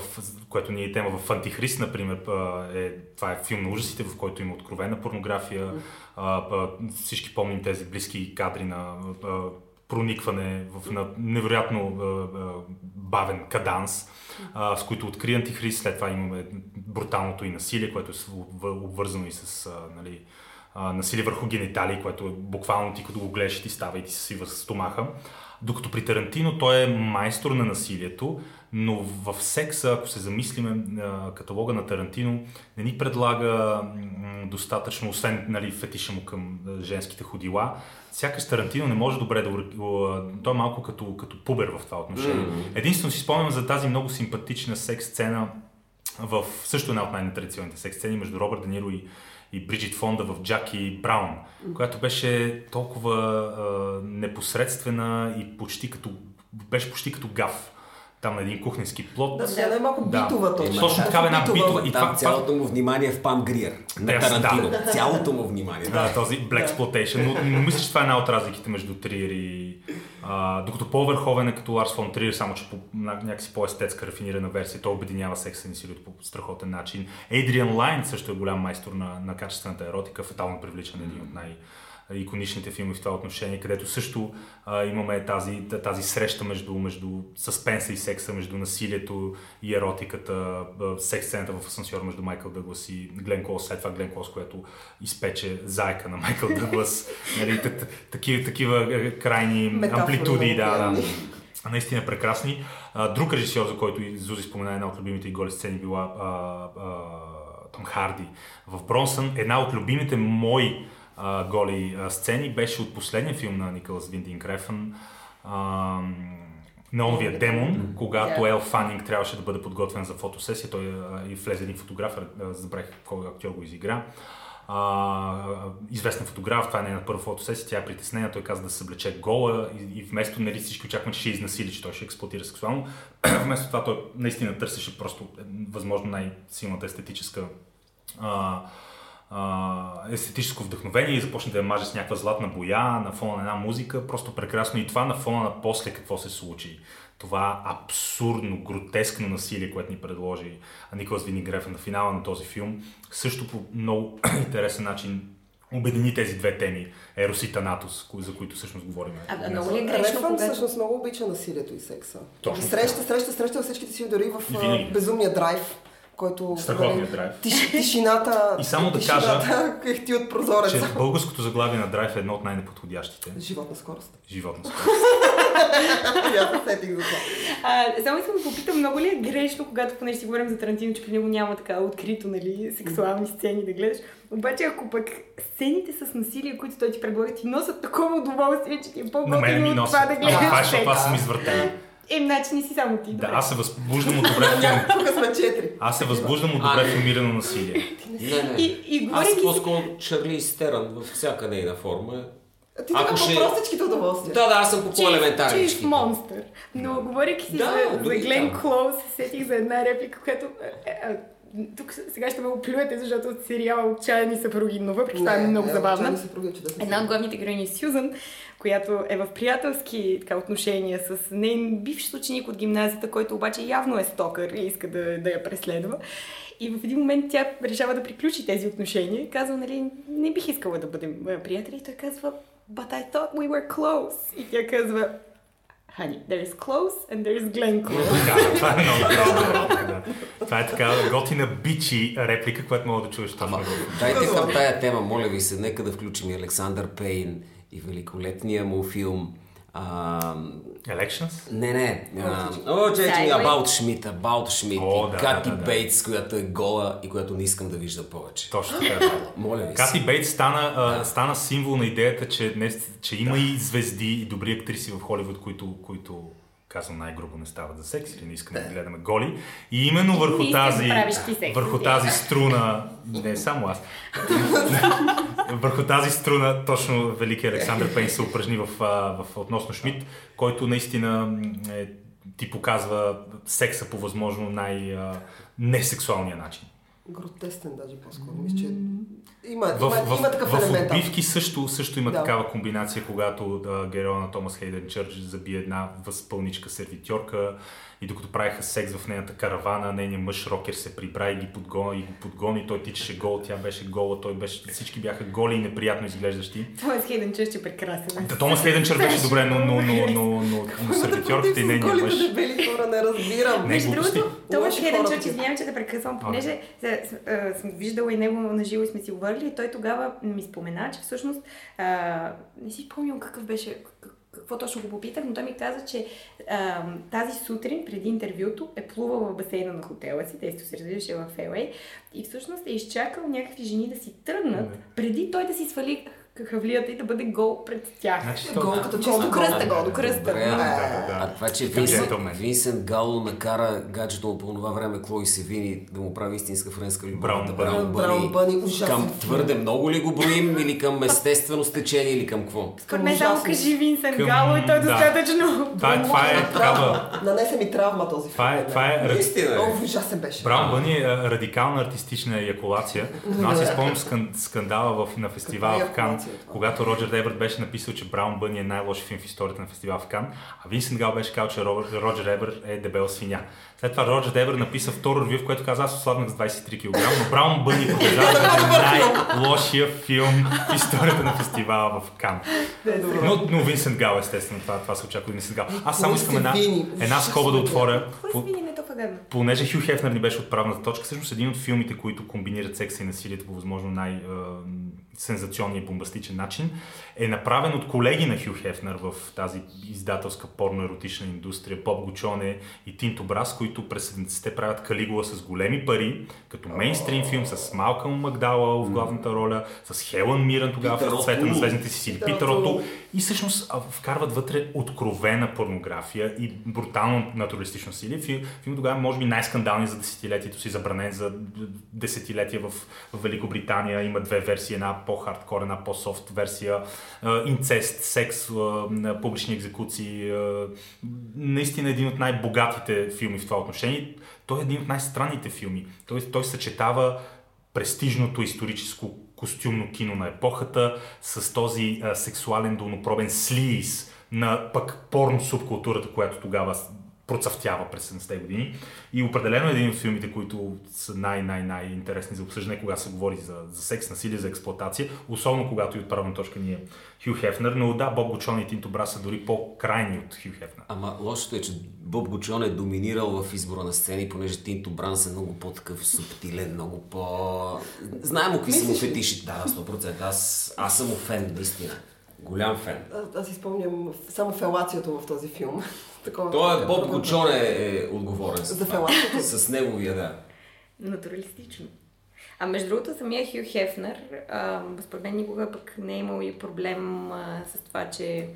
което ни е тема в Антихрист, например, е, това е филм на ужасите, в който има откровена порнография. Всички помним тези близки кадри на проникване в на невероятно бавен каданс, с които откри Антихрист. След това имаме бруталното и насилие, което е обвързано и с нали, а, насилие върху гениталии, което е буквално ти като го гледаш ти става и ти свива с стомаха. Докато при Тарантино той е майстор на насилието, но в секса, ако се замислиме, каталога на Тарантино не ни предлага достатъчно, освен нали, фетиша му към женските ходила, сякаш Тарантино не може добре да... Той е малко като, като пубер в това отношение. Единствено си спомням за тази много симпатична секс сцена в също една от най-нетрадиционните секс сцени между Робърт Де Ниро и, и Бриджит Фонда в Джаки Браун, която беше толкова а, непосредствена и почти като, беше почти като гав там на един кухненски плод. Да, тя е малко Да. битова точно. Точно такава една битова. И И това, там цялото му внимание е в Пам Гриер. На Да, Тарантино. да. Цялото му внимание. Да, този Black Exploitation. Но, но мисля, че това е една от разликите между Триер и... А, докато по-върховен е като Ларс фон Триер, само че по ня- някакси по-естетска, рафинирана версия, той обединява секса и насилието по страхотен начин. Ейдриан Лайн също е голям майстор на, на качествената еротика, фатално привличане, един от най- иконичните филми в това отношение, където също а, имаме тази, тази среща между, между съспенса и секса, между насилието и еротиката, секс сцената в асансьор между Майкъл Дъглас и Глен Клос, след това Глен Клос, която изпече зайка на Майкъл Дъглас, нали, такива, такива е, крайни Метафори амплитуди, да, да. Наистина прекрасни. Друг режисьор, за който Зузи спомена, една от любимите и голи сцени била а, а, Том Харди в Бронсън. Една от любимите мои а, голи а, сцени беше от последния филм на Николас Виндин Крефън. А, Неоновия демон, когато Да. Ел Фанинг трябваше да бъде подготвен за фотосесия, той а, и влезе един фотограф, забравих кой актьор го изигра. А, известен фотограф, това е нейната първа фотосесия, тя е притеснена, той каза да се съблече гола и, и вместо нали, всички очакваме, че ще изнасили, че той ще експлуатира сексуално, вместо това той наистина търсеше просто е, възможно най-силната естетическа а, естетическо вдъхновение и започна да я маже с някаква златна боя на фона на една музика. Просто прекрасно и това на фона на после какво се случи. това абсурдно, гротескно насилие, което ни предложи Николас Винигреф на финала на този филм, също по много интересен начин обедини тези две теми, Ерос и Танатос, за които всъщност говорим. А, много ли е грешно, Рефън когато... всъщност много обича насилието и секса. Точно среща, среща, среща всичките си дори в безумния драйв, който... Страхотният нали, драйв. Тиш, тишината... И само да тишината, ехти от Че прозореца. българското заглавие на Драйв е едно от най-неподходящите. Животна скорост. Животна скорост. И аз сетих за това. А, само искам да попитам, много ли е грешно, когато понеже си говорим за Тарантино, че при него няма така открито, нали, сексуални сцени да гледаш. Обаче, ако пък сцените с насилие, които той ти предлага, ти носят такова удоволствие, че ти е по-готино от това да Ама гледаш. това е, защото аз съм извъртен. Е, значи не си само ти. Да, аз се възбуждам от добре филм. Тук сме четири. Аз се възбуждам от добре филмирано насилие. Не, не. И, и Аз по-скоро Чарли Стерън във всяка нейна форма. Ти така Ако ще- по-простичките удоволствия. Да, да, аз съм по Чист по-елементарнички. монстър. Но говорейки си Да, за, Глен. Клоуз, се сетих за една реплика, която... е, е, тук сега ще ме оплюете, защото от сериала Отчаяни съпруги, но въпреки това е много забавна. Съпруги е. Една от главните героини Сюзан, която е в приятелски така, отношения с нейн бивш ученик от гимназията, който обаче явно е стокър и иска да, да я преследва. И в един момент тя решава да приключи тези отношения. Казва, нали, не бих искала да бъдем приятели. И той казва, but I thought we were close. И тя казва, honey, there is close and there is Glenn Close. Да, това е много. Това е така готина бичи реплика, която мога да чуеш. Ама, дайте към тая тема, моля ви се, нека да включим и Александър Пейн и великолепния му филм. А, Elections? не, не. а, О, Sideways. About Schmidt, About Schmidt О, и да, Кати да, да. Бейтс, която е гола и която не искам да вижда повече. Точно така. да. Моля ви се. Кати Бейтс стана, а, стана символ на идеята, че, днес, че има и звезди и добри актриси в Холивуд, които, които казвам най-грубо не стават за секс или не искаме да гледаме голи. И именно върху тази, върху тази струна, не само аз, върху тази струна точно велики Александър Пейн се упражни в, в относно Шмидт, който наистина е, ти показва секса по възможно най-несексуалния начин. Гротестен даже по-скоро. Мисля, че има, В, има, в, има такъв в елемент. там. отбивки също, също има Да. такава комбинация, когато да, героя на Томас Хейден Чърч забие една възпълничка сервитьорка и докато правиха секс в нейната каравана, нейният мъж рокер се прибра и ги подгони, и го подгони, той тичаше гол, тя беше гола, той беше, всички бяха голи и неприятно изглеждащи. Томас Хейден Чърч е прекрасен. Да, Томас Хейден Чърч беше добре, но, но, но, но, но, но сервитьорката и нейният голите мъж... дебели хора, не разбирам. Не, Между другото, Томас Хейден Чърч, извинявам, че да прекъсвам, понеже съм виждала и него на живо и сме си говорили, и той тогава ми спомена, че всъщност а, не си спомням какъв беше, как- какво точно го попитах, но той ми каза, че а, тази сутрин преди интервюто е плувал в басейна на хотела си, тесто се развиваше в LA и всъщност е изчакал някакви жени да си тръгнат, Да. преди той да си свали хавлията и да бъде гол пред тях. Значи, Гол то- като Гол чисто до кръста, гол до кръста. Добре, Но- Да, да, да. А това, че Такъв Винсент. Винсент Гало накара гаджето по това време Клои Севини да му прави истинска френска любов. Браун. Браун Браун Бъни, ужасен Към твърде много ли го броим или към естествено стечение или към какво? Според мен само кажи Винсент Към- Гало и той е да. достатъчно. Това е, това е такава... Нанесе ми травма този филм. Това е, това е Наистина. Много ужасен беше. Браун Бъни е а, радикална артистична еякулация, но аз си спомням скан, скандала на фестивала в Кан, е? Когато Роджер Дебърт беше написал, че Браун Бъни е най-лош филм в историята на фестивала в Кан, а Винсент Гал беше казал, че Ро- Роджер Дебърт е дебела свиня. След това Роджер Дебърт написа второ ревю, в което каза, аз ослабнах с 23 кг, но Браун Бъни продължава да е най-лошия филм в историята на фестивала в Кан. Но, но Винсент Гал, естествено, това, това се очаква Винсент Гал. Аз само искам една, една скоба да отворя. Понеже Хю Хефнер ни беше отправната точка, всъщност един от филмите, които комбинират секса и насилието по възможно най-сензационния и бомбастичен начин, е направен от колеги на Хю Хефнер в тази издателска порно-еротична индустрия, Боб Гучоне и Тинто Брас, които през 70-те правят Калигула с големи пари, като мейнстрим филм с Малкъм Магдауъл в главната роля, с Хелън Миран тогава в цвета на звездните си сили, Отул. Отул, и всъщност вкарват вътре откровена порнография и брутално натуралистично. Фил, филм тогава може би най-скандални за десетилетието си, забранен за десетилетия в, Великобритания. Има две версии, една по-хардкор, една по-софт версия. Инцест, секс, публични екзекуции. Наистина един от най-богатите филми в това отношение. Той е един от най-странните филми. Той, той съчетава престижното историческо костюмно кино на епохата с този а, сексуален долнопробен слиз на пък порно субкултурата, която тогава процъфтява през 70-те години. И определено е един от филмите, които са най-най-най-интересни за обсъждане, когато се говори за, за секс, насилие, за експлоатация, особено когато и отправна точка ни е Хю Хефнер, но да, Боб Гочон и Тинто Бра са дори по-крайни от Хю Хефнер. Ама лошото е, че Боб Гочон е доминирал в избора на сцени, понеже Тинто Бранс е много по-такъв субтилен, много по... Знаем какви са му фетиши. Да, 100%. Аз, аз съм фен, наистина. Голям фен. Аз, аз изпомням само фелацията в този филм. Такова, Той е Боб Гочон е, е отговорен. За фелацията. С неговия, да. Натуралистично. А между другото, самия Хю Хефнер, а, според мен никога пък не е имал и проблем а, с това, че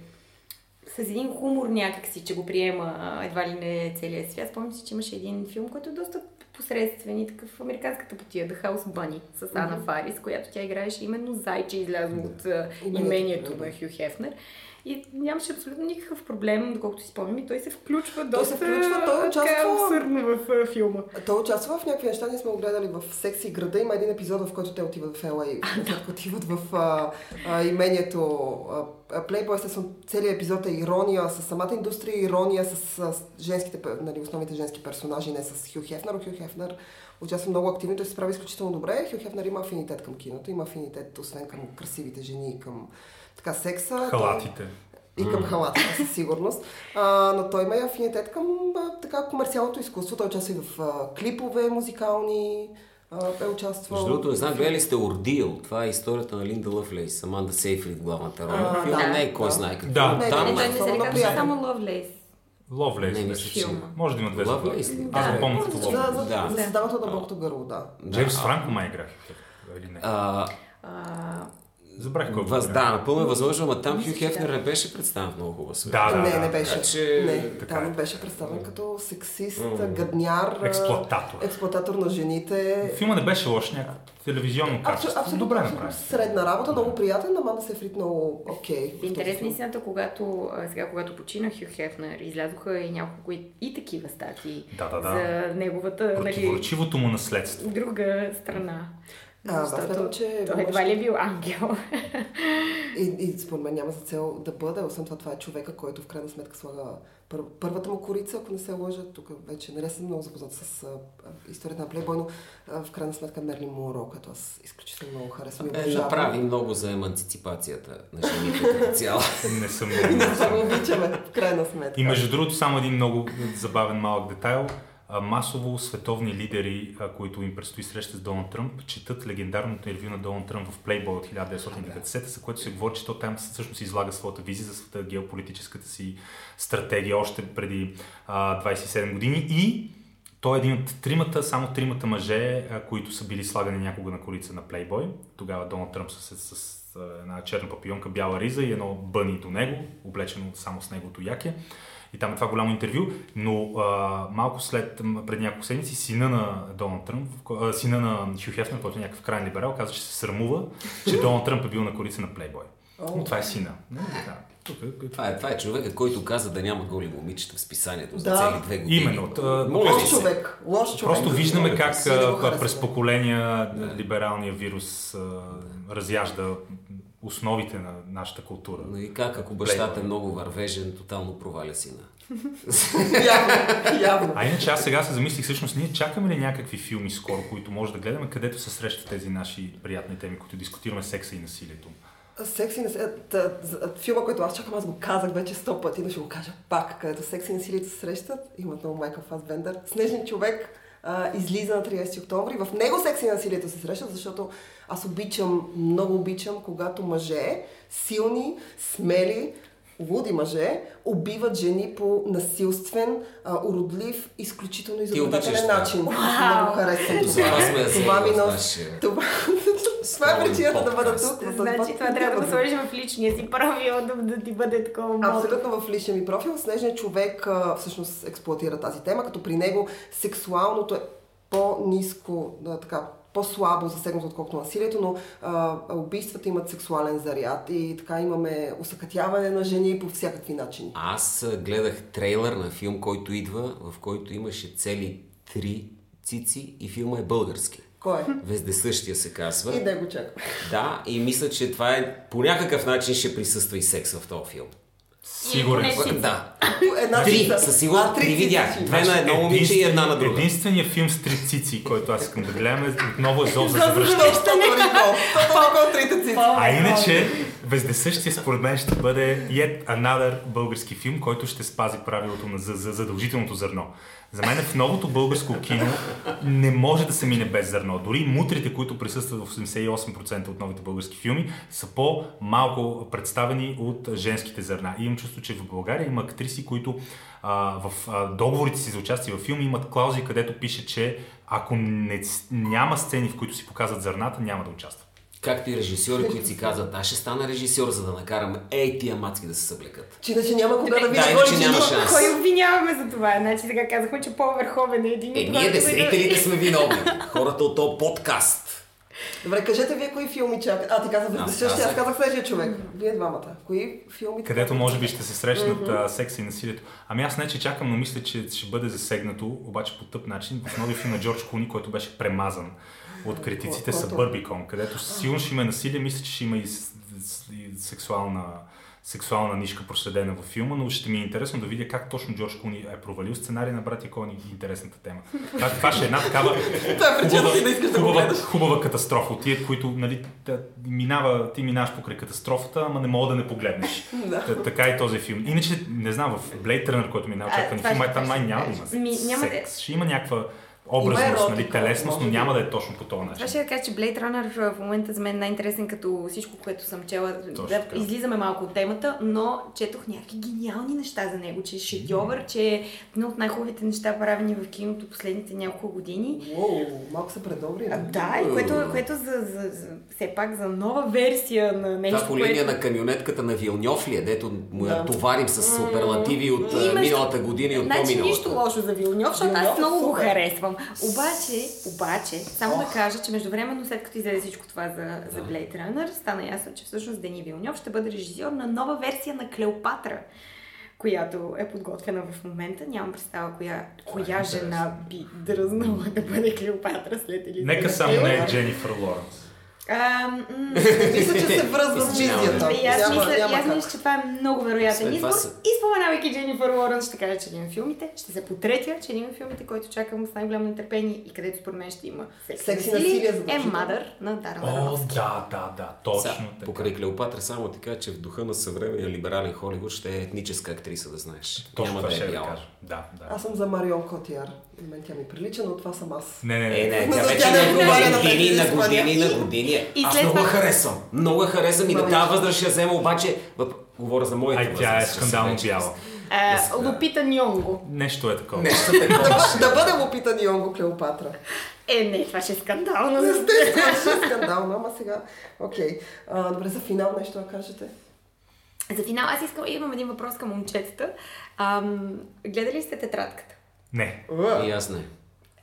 с един хумор някакси, че го приема а, едва ли не целия свят. Спомням си, че имаше един филм, който е доста посредствен и такъв американската потия, The House Bunny, с Ана Фарис, която тя играеше именно зайче, излязло от а, имението на Хю Хефнер. И нямаше абсолютно никакъв проблем, доколкото си спомням, и той се включва Той доста се включва, той участва- абсурдно в филма. Той участва в някакви неща, ние сме го гледали в Секси града. Има един епизод, в който те отиват в LA, да. отиват в а, а, имението Playboy. Естествено, целият епизод е ирония с самата индустрия, ирония с, с женските, нали, основните женски персонажи, не с Хю Хефнер. Хю Хефнер участва много активно, той се справи изключително добре. Хю Хефнер има афинитет към киното, има афинитет освен към красивите жени и към така секса. Халатите. И към халата, със сигурност. А, но той има и афинитет към а, така комерциалното изкуство. Той участва и в а, клипове музикални. А, е участвал. Между другото, не знам, гледали сте Ордил. Това е историята на Линда Лъвлейс, Аманда Сейфрид, главната роля. А, Филм да, не е кой да. знае какво. Да. Не, Там Не, не, той не се казва само Ловлейс. Ловлейс Не, мисля, че... Може да има две Ловлейс заглавия. ли? Аз Да. го помня като Ловлейс. Да. за създаването на Богото гърло, да. Джеймс Да. Франко май играе. Или не? Кой го въз, да, напълно е възможно, ама там Хю Хефнер да. не беше представен в много хубава свет. Да, да, не, да. не беше. Така че- не, така там е. беше представен като сексист, Мгм. гадняр, а, Експлоататор. експлоататор на жените. Филма не беше лош, някакво телевизионно качество. Абсолютно, Добре абсолютно направи. средна работа, много приятен, Аманда Сейфрид много окей. В интерес на истината, когато, сега, когато почина Хю Хефнер, излязоха и няколко и, и такива статии Да, да, да. за неговата нали, Противоречивото му наследство. друга страна. А, Защото смятам, че той едва ли е бил ангел. И, и според мен няма за цел да бъде. Освен това, това е човека, който в крайна сметка слага пър, първата му корица, ако не се лъжа. Тук вече не съм много запознат с а, историята на Плейбой, но а, в крайна сметка Мерли Монро, като аз изключително много харесвам Е, направи много за еманципацията на жените като цяло. Не съм И много. обичаме, в крайна сметка. И между другото, само един много забавен малък детайл. Масово световни лидери, които им предстои среща с Доналд Тръмп, четат легендарното интервю на Доналд Тръмп в Playboy от 1990, за което се говори, че то там всъщност излага своята визия за света, геополитическата си стратегия още преди а, 27 години и той е един от тримата, само тримата мъже, които са били слагани някога на колица на Playboy. Тогава Доналд Тръмп с, с, с една черна папионка, бяла риза и едно бъни до него, облечено само с неговото яке. И там е това голямо интервю, но а, малко след, м, преди няколко седмици, сина на Доналд Тръмп, а, сина на Хю Хефнер, който е някакъв крайен либерал, каза, че се срамува, че Доналд Тръмп е бил на корица на Playboy. Но това е сина. Не, да. Тук е, Това е, това е човека, който каза да няма голи момичета в списанието за Да. цели две години. Именно. Лош човек, лош човек. Просто виждаме как да през поколения либералния вирус а, разяжда основите на нашата култура. Но и как, ако бащата е много вървежен, тотално проваля сина. явно, явно. А иначе аз сега се замислих, всъщност ние чакаме ли някакви филми скоро, които може да гледаме, където се срещат тези наши приятни теми, които дискутираме секса и насилието. Секси за- Филма, който аз чакам, аз го казах вече сто пъти, но ще го кажа пак, където секси и насилието се срещат. Имат много Майкъл Фасбендър. Снежен човек а, излиза на 30 октомври. В него секси и насилието се срещат, защото аз обичам, много обичам, когато мъже, силни, смели, луди мъже, убиват жени по насилствен, а, уродлив, изключително изобретателен това? начин. Много харесвам Това Това ми носи. Това, това е причината да бъда тук. този Значи това трябва да го сложиш в личния си профил, да, да ти бъде такова мото. Абсолютно в личния ми профил. Снежният човек а, всъщност експлуатира тази тема, като при него сексуалното е по-низко, да, така, по-слабо засегнато, отколкото насилието, но а, убийствата имат сексуален заряд и така имаме усъкътяване на жени по всякакви начини. Аз гледах трейлър на филм, който идва, в който имаше цели три цици и филма е български. Кой е? Вездесъщия се казва. И да го чакам. Да, и мисля, че това е по някакъв начин ще присъства и секс в този филм. Сигурен поне съм. си- Да. една Три, със сигурност три видях. Две на едно момиче и една на друга. Единственият филм с три цици, който аз искам да гледам е отново е Зов за завръщане. А иначе, Вездесъщия според мен ще бъде yet another български филм, който ще спази правилото на за, за задължителното зърно. За мен в новото българско кино не може да се мине без зърно. Дори мутрите, които присъстват в 88% от новите български филми, са по-малко представени от женските зърна. И имам чувство, че в България има актриси, които а, в а, договорите си за участие в филми имат клаузи, където пише, че ако не, няма сцени, в които си показват зърната, няма да участват. Както и режисьори, които си казват, аз ще стана режисьор, за да накараме ей тия мацки да се съблекат. Че иначе няма кога да видиш Да, ти няма шанс. Кой обвиняваме за това? Значи сега казахме, че по-върховен е един. Е, ние хората, които- десетителите сме виновни. Хората от този подкаст. Добре, кажете вие кои филми чакат. А, ти каза Аз Вездесъщия, аз казах. следвия човек. Вие двамата. Кои филми? Където може би ще се срещнат а, секса и насилието. Ами аз не че чакам, но мисля, че ще бъде засегнато, обаче по тъп начин, в новия филм на Джордж Клуни, който беше премазан от критиците Който? Събърбикон, където сигурно ще има насилие, мисля, че ще има и, сексуална, сексуална нишка проследена във филма, но ще ми е интересно да видя как точно Джордж Клуни е провалил сценарий на братя Кони. Интересната тема. Това, това ще е една такава е да да хубава, гледаш. хубава катастрофа. От тия, които нали, та, минава, ти минаваш покрай катастрофата, ама не мога да не погледнеш. Да. Та, така и този филм. Иначе, не знам, в Blade Runner, който ми е най-очакван филм, там май няма да Ми, има няма да- секс. Ще има някаква образност, нали, телесност, но няма да е точно по този Това начин. ще да кажа, че Blade Runner в момента за мен е най-интересен като всичко, което съм чела. Точно да така. излизаме малко от темата, но четох някакви гениални неща за него, че е шедьовър, че е едно от най-хубавите неща правени в киното последните няколко години. Уоу, малко се предобри. А, да, и което, което за, за, за, все пак за нова версия на нещо, Това по линия което... на камионетката на Вилньов ли е, дето му я Да. товарим с суперлативи от Имаш- миналата година и от Значи по-миналата. нищо лошо за Вилньов, защото аз е много го супер. харесвам. Обаче, обаче, само да кажа, че междувременно след като излезе всичко това за, за Blade Runner, стана ясно, че всъщност Дени Вилньов ще бъде режисьор на нова версия на Клеопатра която е подготвена в момента. Нямам представа коя, коя жена би дръзнала да бъде Клеопатра след Елизабет. Нека само не е Дженифър Лоренс. Мисля, че се връзва с да и аз Няма- мисля, и няма аз мисля, че това е много вероятен избор. И споменавайки Дженифър Лоренс, ще кажа, че един от филмите ще се потретя, че един от филмите, който чакам с най-голямо нетърпение и където според мен ще има секс, Секс и и насилие, е. Mother на Даран О, да, да, да, точно така. Покрай Клеопатра само ти кажа, че в духа на съвременния либерален Холивуд ще е етническа актриса, да знаеш. Точно Няма да ще е кажа. Да, да. Аз съм за Марион Котиар. На мен тя ми прилича, но това съм аз. Не, не, не. Е, не, тя вече на години, на години, на години. И Аз след много това- харесвам. Много я харесвам и на тази възраст ще взема, обаче... въп- Говоря за моите Ай, тя е възраст, скандално бяла. А, Лупита Ньонго. Нещо е такова. Нещо такова. Да, бъ- да бъде Лупита Нионго Клеопатра. Е, не, това ще е скандално. Естествено, ще е скандално, ама сега... Окей. Добре, за финал нещо да кажете. За финал, аз искам, имам един въпрос към момчетата. Ам, гледали сте тетрадката? Не. И аз не.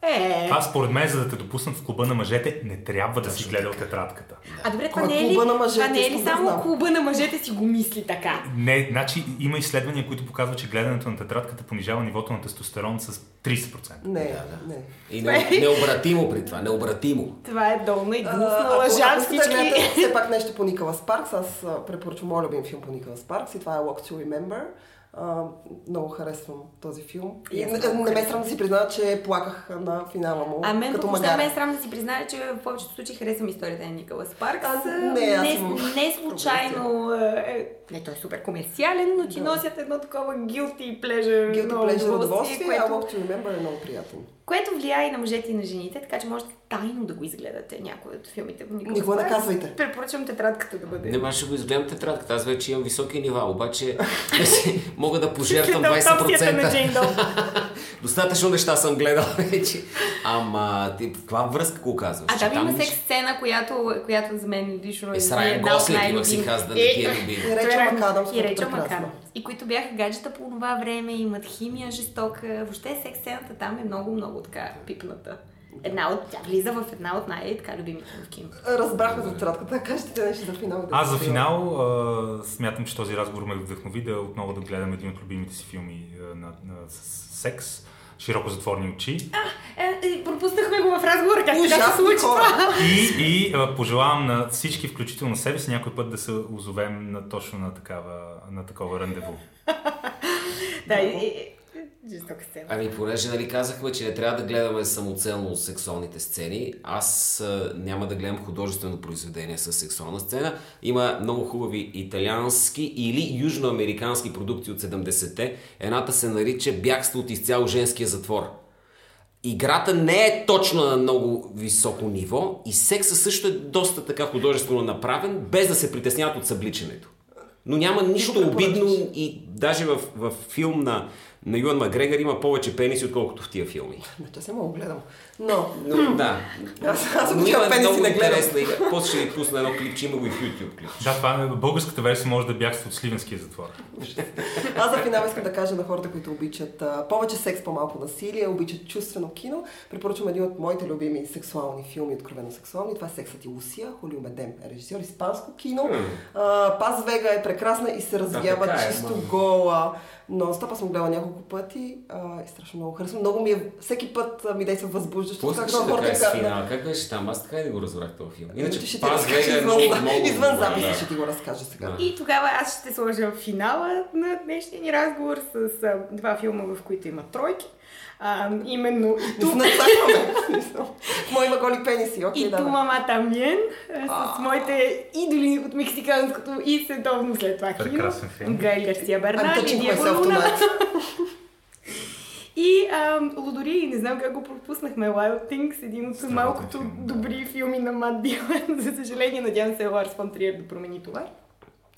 Е, Това според мен, за да те допуснат в клуба на мъжете, не трябва да си Точно гледал тетрадката. а добре, това не е ли, на мъжете, това не е ли да само знам. клуба на мъжете си го мисли така? Не, значи има изследвания, които показват, че гледането на тетрадката понижава нивото на тестостерон с 30%. Не, не. И не, необратимо при това, необратимо. Това е долна и гнусна лъжа да всички. гледате все пак нещо по Николас Паркс, аз препоръчвам моят любим филм по Николас Паркс и това е Walk to Remember. А, много харесвам този филм. И не, не ме е срам да си призная, че плаках на финала му. А мен като магара. ме е срам да си призная, че в повечето случаи харесвам историята на Николас Паркс. А, не, аз не, не случайно. е, Не, той е супер комерциален, но ти Да. носят едно такова guilty pleasure. Guilty Pleasure удоволствие, което, а Walk to Remember е много приятен. Което влияе и на мъжете и на жените, така че можете тайно да го изгледате някои от филмите по Николас Не наказвайте. Препоръчвам тетрадката да бъде. Не мога ще го изгледам тетрадката, аз вече имам високи нива, обаче мога да пожертвам автопсията на 20%. Джейн Дол. Достатъчно неща съм гледал вече. Ама ти в каква връзка го казваш? А там има секс сцена, която, която за мен лично Е, с Райан Гослинг имах най-любими. си аз да не Е, ти е любим. И Рейчел е- И е. МакАдамс. И които бяха гаджета по това време, имат химия жестока. Въобще секс сцената там е много, много така пипната. Една от, тя влиза в една от най-така любимите в кино. Разбрахме за тетрадката. Кажете нещо за финал. да Аз за финал а, смятам, че този разговор ме вдъхнови да отново да гледам един от любимите си филми а, на, на, с секс. Широко затворни очи. Е, е, пропуснахме го в разговора, как сега се случи това. И, и а, пожелавам на всички, включително себе си, някой път да се озовем на, точно на, такава, на такова рандеву. Да, и, жестока сцена. Ами, понеже нали казахме, че не трябва да гледаме самоцелно сексуалните сцени, аз а, няма да гледам художествено произведение с сексуална сцена. Има много хубави италиански или южноамерикански продукти от 70-те. Едната се нарича Бягство от изцяло женския затвор. Играта не е точно на много високо ниво и секса също е доста така художествено направен, без да се притесняват от събличането. Но няма нищо обидно и даже в, в филм на, на Юан Макгрегор има повече пениси, отколкото в тия филми. Не, че само го гледам. Но, Но, да. аз, аз го има много гледам. интересна игра. После ще ви пусна едно клипче, има го и в YouTube клип. Да, това е българската версия може да бягства от Сливенския затвор. Аз за финал искам да кажа на хората, които обичат а, повече секс, по-малко насилие, обичат чувствено кино. Препоръчвам един от моите любими сексуални филми, откровено сексуални. Това е Сексът и Лусия. Холио Медем е режисьор, испанско кино. А, Паз Вега е прекрасна и се развява така е, чисто ма. гола. Но стопа съм гледала няколко пъти а, и страшно много харесвам. Много ми е, всеки път ми действа възбуждащо. Какво искаш много да хората кажеш с казват, финал? Как беше там? Аз така и не го разбрах този филм. Иначе Иначе ще ти Вега е много, извън, много... извън записа, да. ще ти го разкажа сега. Да. И тогава аз ще сложа финала на днешния ни разговор с а, два филма, в които има тройки. А, именно и чакаме. смисъл. Моя има голи пениси, окей, и ту мама Тамиен, с моите идоли от мексиканското и световно след това кино. Прекрасен филм. Гай Гарсия Бернал и Диего Луна. И а, Лодори, не знам как го пропуснахме, Wild Things, един от Страхотен малкото филм, да. добри филми на Мат Дилан. За съжаление, надявам се Ларс фон Триер да промени това.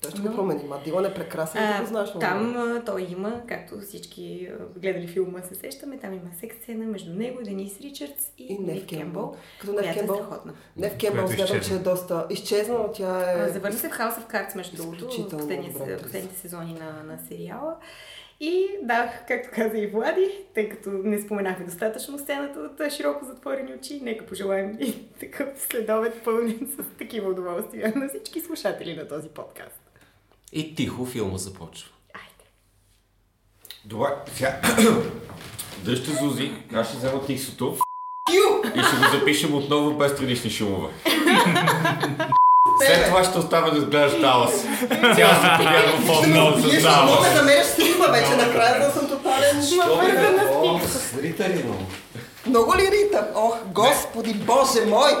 Той ще го промени. Ма Дилан е прекрасен, А, го знаеш там а, той има, както всички а, гледали филма се сещаме, там има секс сцена между него, Денис Ричардс и, И Нев Кембъл. Като Нев е Кембъл. страхотна. Нев Кембъл смятам, че е доста изчезна, но тя е... Завърна се в House of Cards, между другото, в добра актриса. последните сезони на, на сериала. И да, както каза и Влади, тъй като не споменахме достатъчно сцената от широко затворени очи, нека пожелаем и такъв следобед пълнен с такива удоволствия на всички слушатели на този подкаст. И тихо филма започва. Айде! Добре, сега. Дръжте Зузи, аз ще взема тиксото и ще го запишем отново без предишни шумове. След това ще оставя да гледаш Далас. Цялата програма по-много Вие с ще Далас. мога да намериш силма вече накрая, да съм тотален. О, с ритари много. Много ли рита? Ох, господи, боже мой!